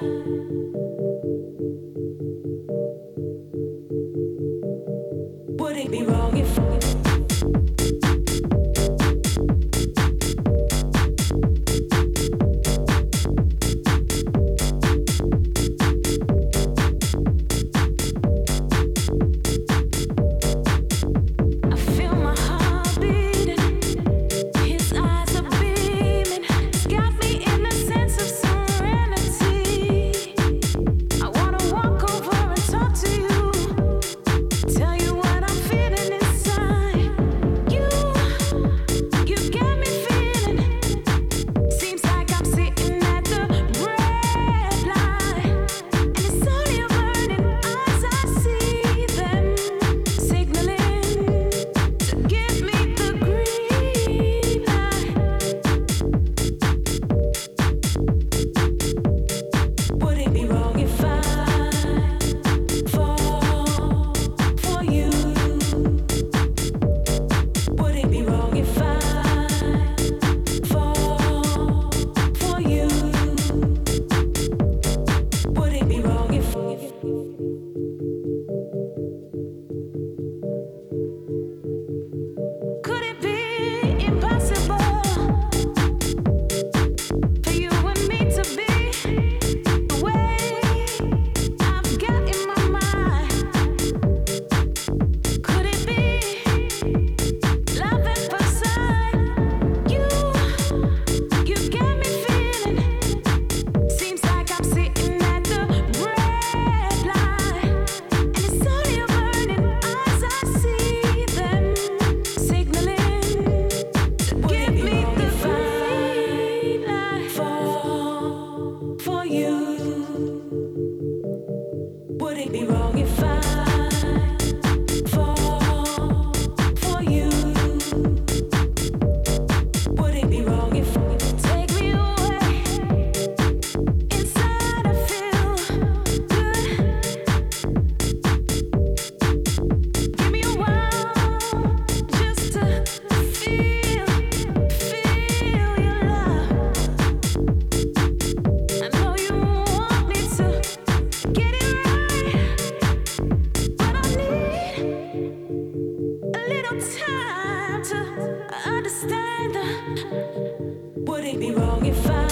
Would it be wrong if I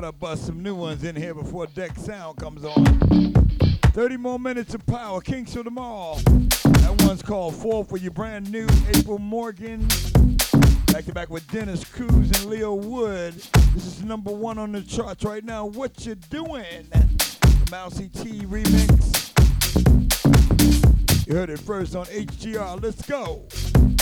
thought I'd bust some new ones in here before Deck Sound comes on. 30 more minutes of power. Kings of them all. That one's called Fall for Your brand new. April Morgan. Back to back with Dennis Cruz and Leo Wood. This is number one on the charts right now. What you doing? The Mousse T remix. You heard it first on HGR. Let's go.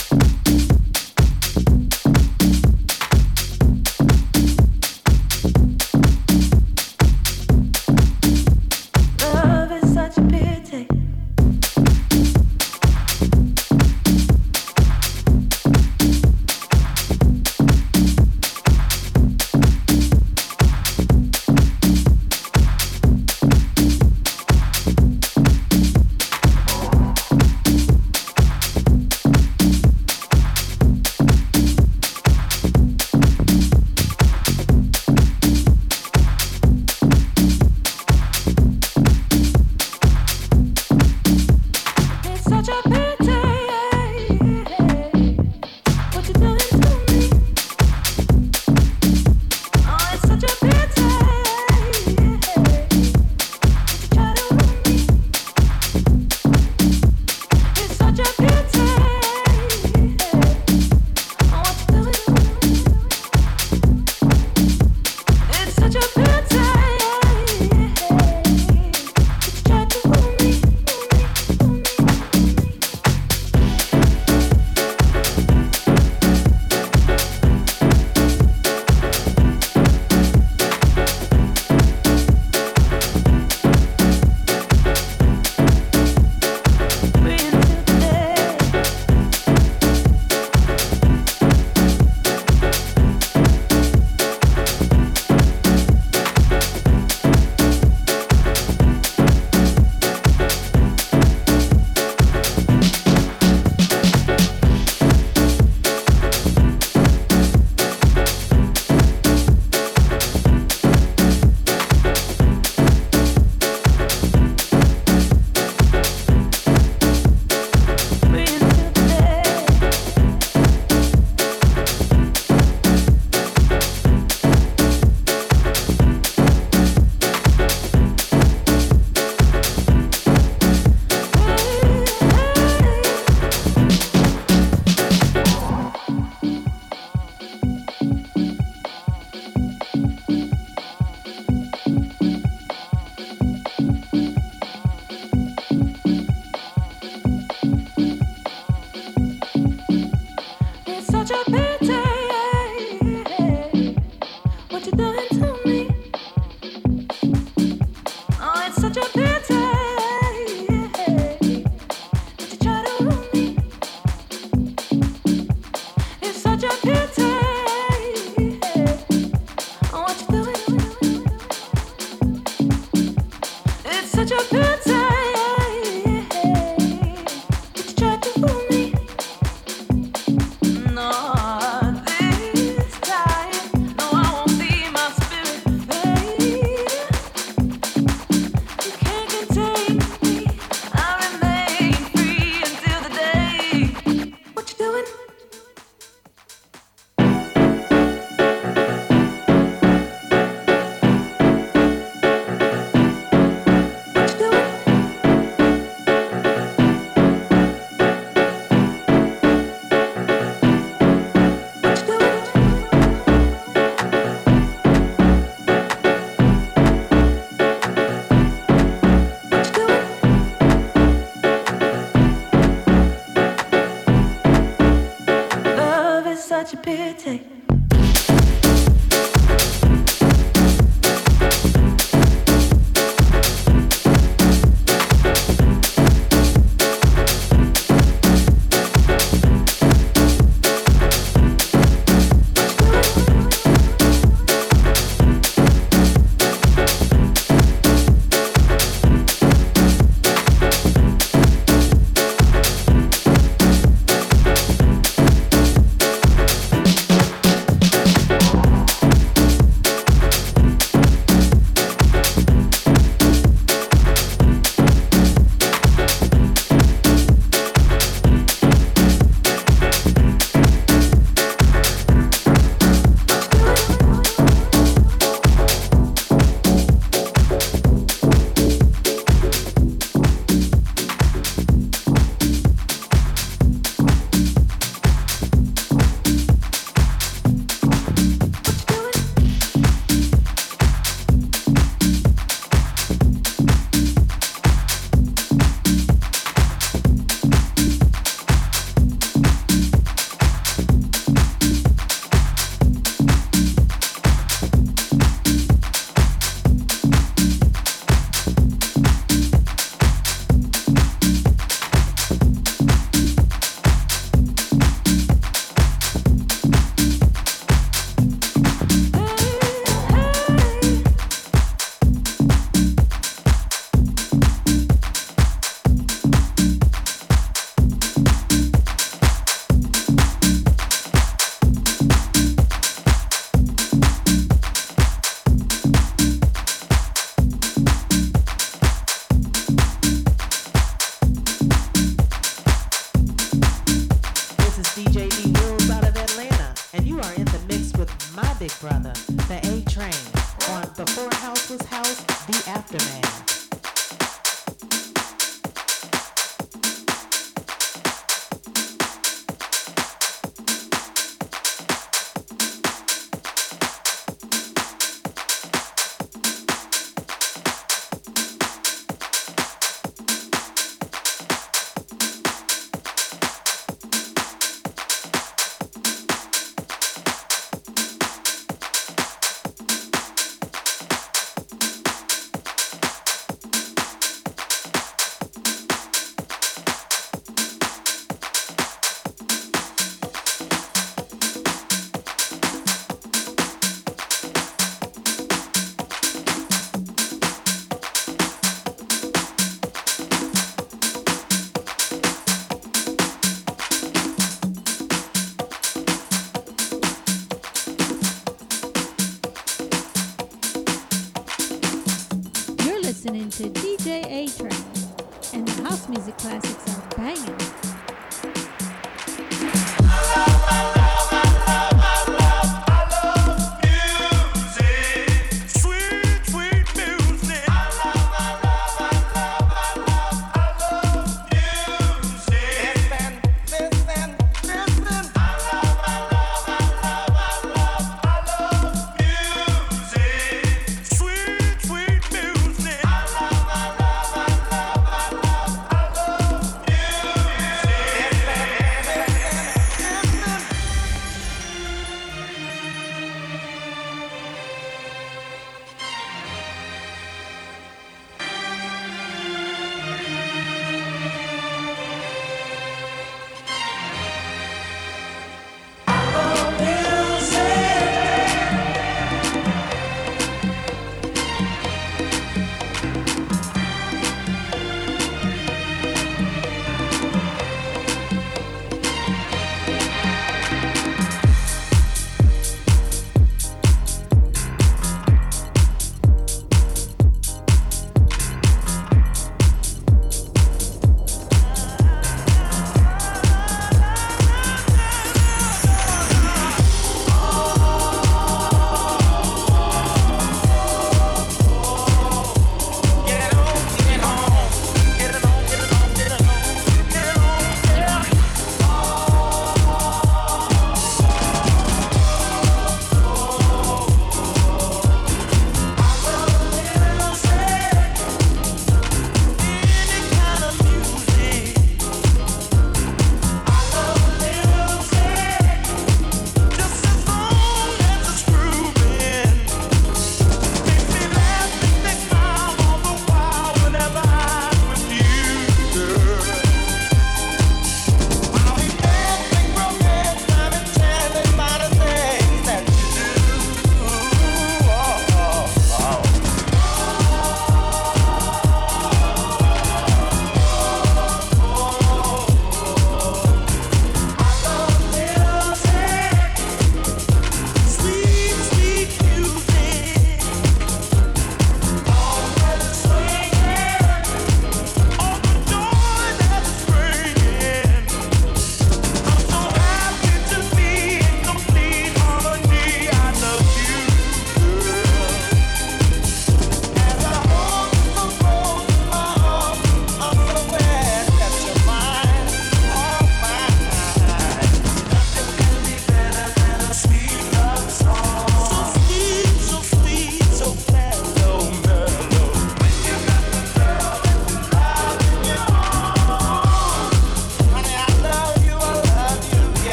Such a pity.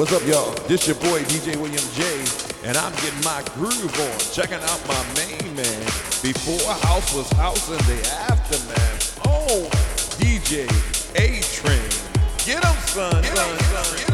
What's up, y'all? This your boy DJ William J, and I'm getting my groove on, checking out my main man. Before house was house in the aftermath. Oh, DJ A Train, get him, son, son, son.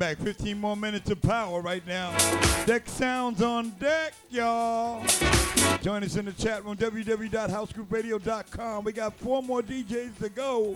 back. 15 more minutes of power right now. Deck Sounds on deck, y'all. Join us in the chat room, www.housegrooveradio.com. We got four more DJs to go.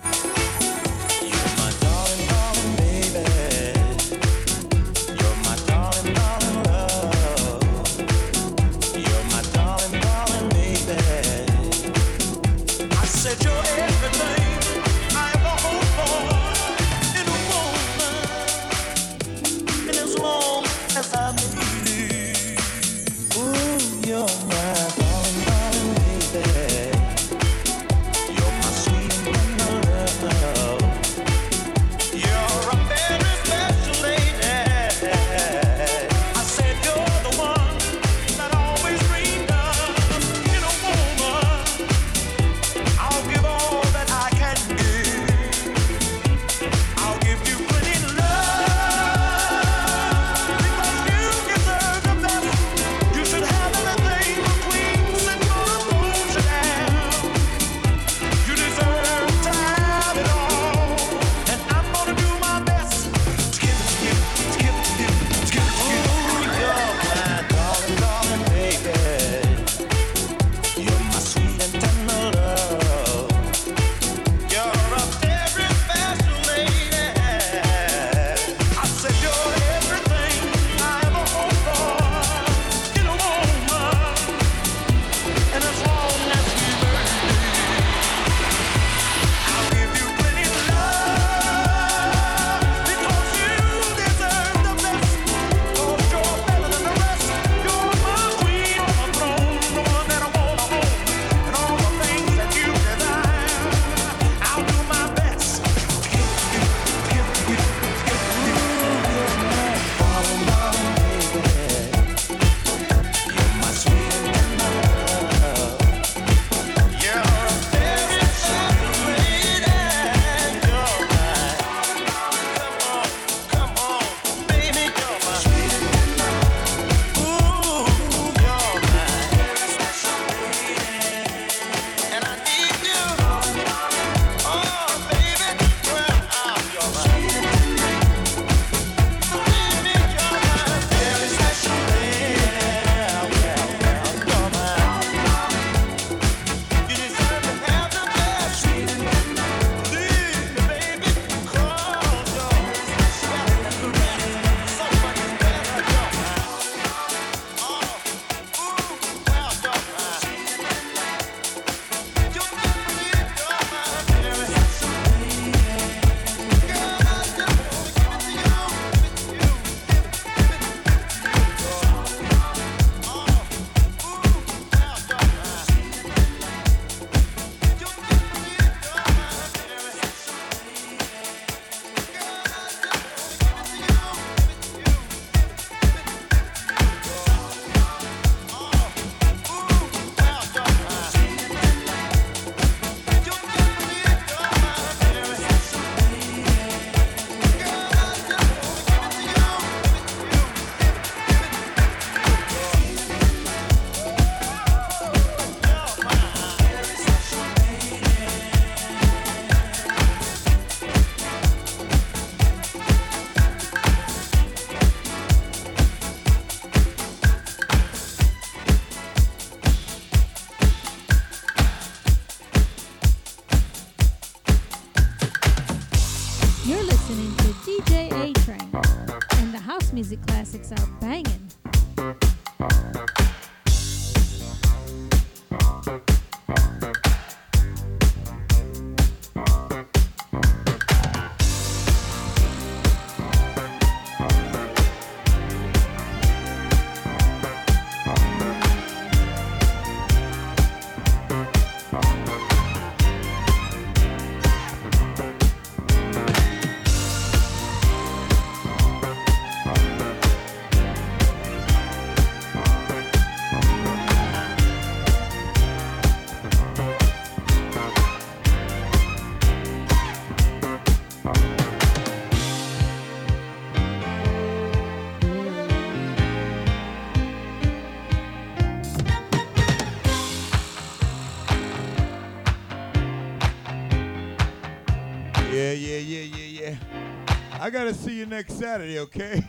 I gotta see you next Saturday, okay?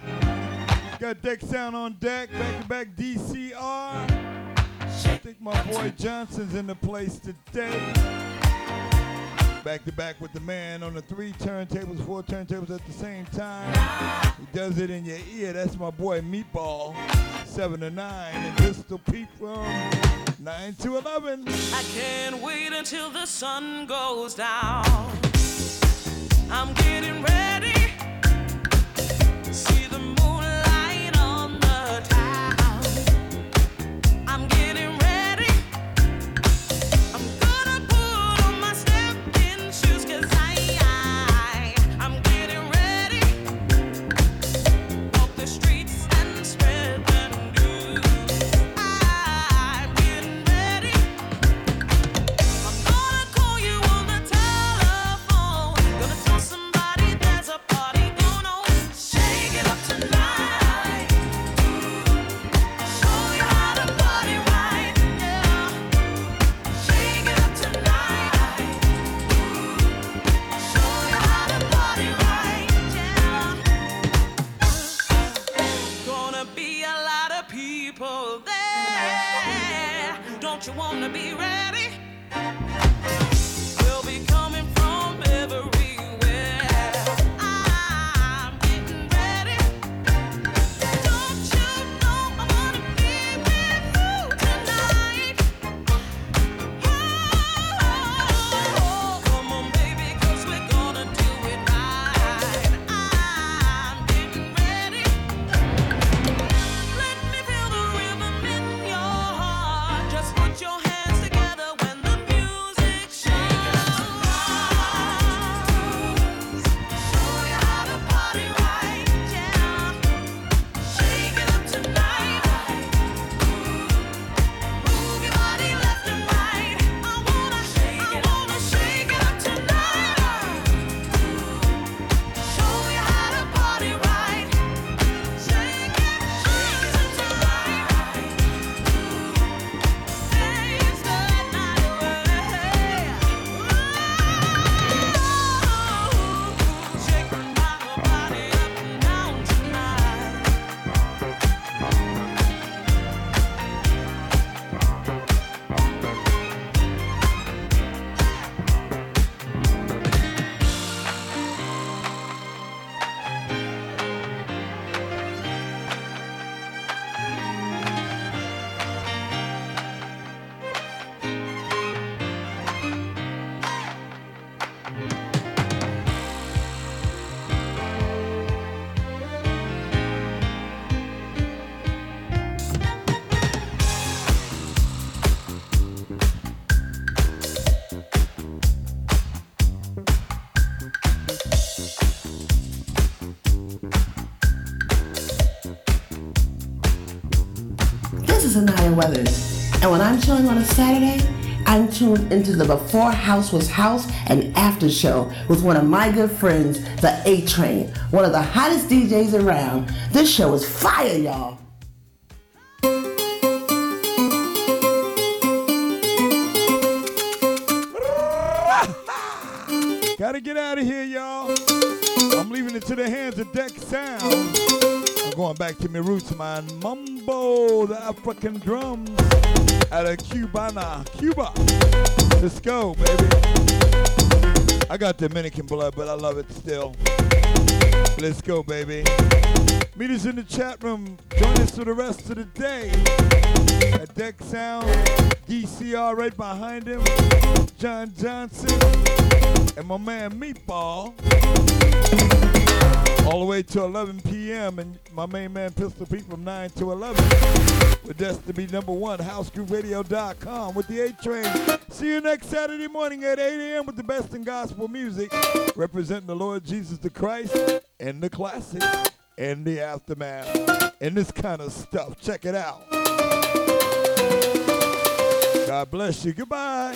Got Deck Sound on deck, back to back DCR. I think my boy Johnson's in the place today. Back to back with the man on the three turntables, four turntables at the same time. He does it in your ear. That's my boy Meatball, seven to nine, and Pistol Pete from nine to eleven. I can't wait until the sun goes down. I'm getting ready. Weathers, and when I'm chilling on a Saturday, I'm tuned into the Before House Was House and After Show with one of my good friends, the A Train, one of the hottest DJs around. This show is fire, y'all. Gotta get out of here, y'all. I'm leaving it to the hands of Deck Sound. Going back to my roots, man. Mumbo, the African drums out of Cubana, Cuba. Let's go, baby. I got Dominican blood, but I love it still. Let's go, baby. Meet us in the chat room. Join us for the rest of the day. At Deck Sound, DCR right behind him. John Johnson and my man Meatball. All the way to 11 p.m. and my main man Pistol Pete from 9 to 11. With be number one, housegrooveradio.com with the A Train. See you next Saturday morning at 8 a.m. with the best in gospel music, representing the Lord Jesus the Christ and the classics and the aftermath and this kind of stuff. Check it out. God bless you. Goodbye.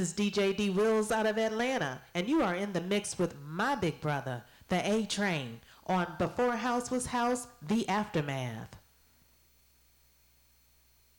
This is DJ D Wills out of Atlanta, and you are in the mix with my big brother, the A Train, on Before House Was House, The Aftermath.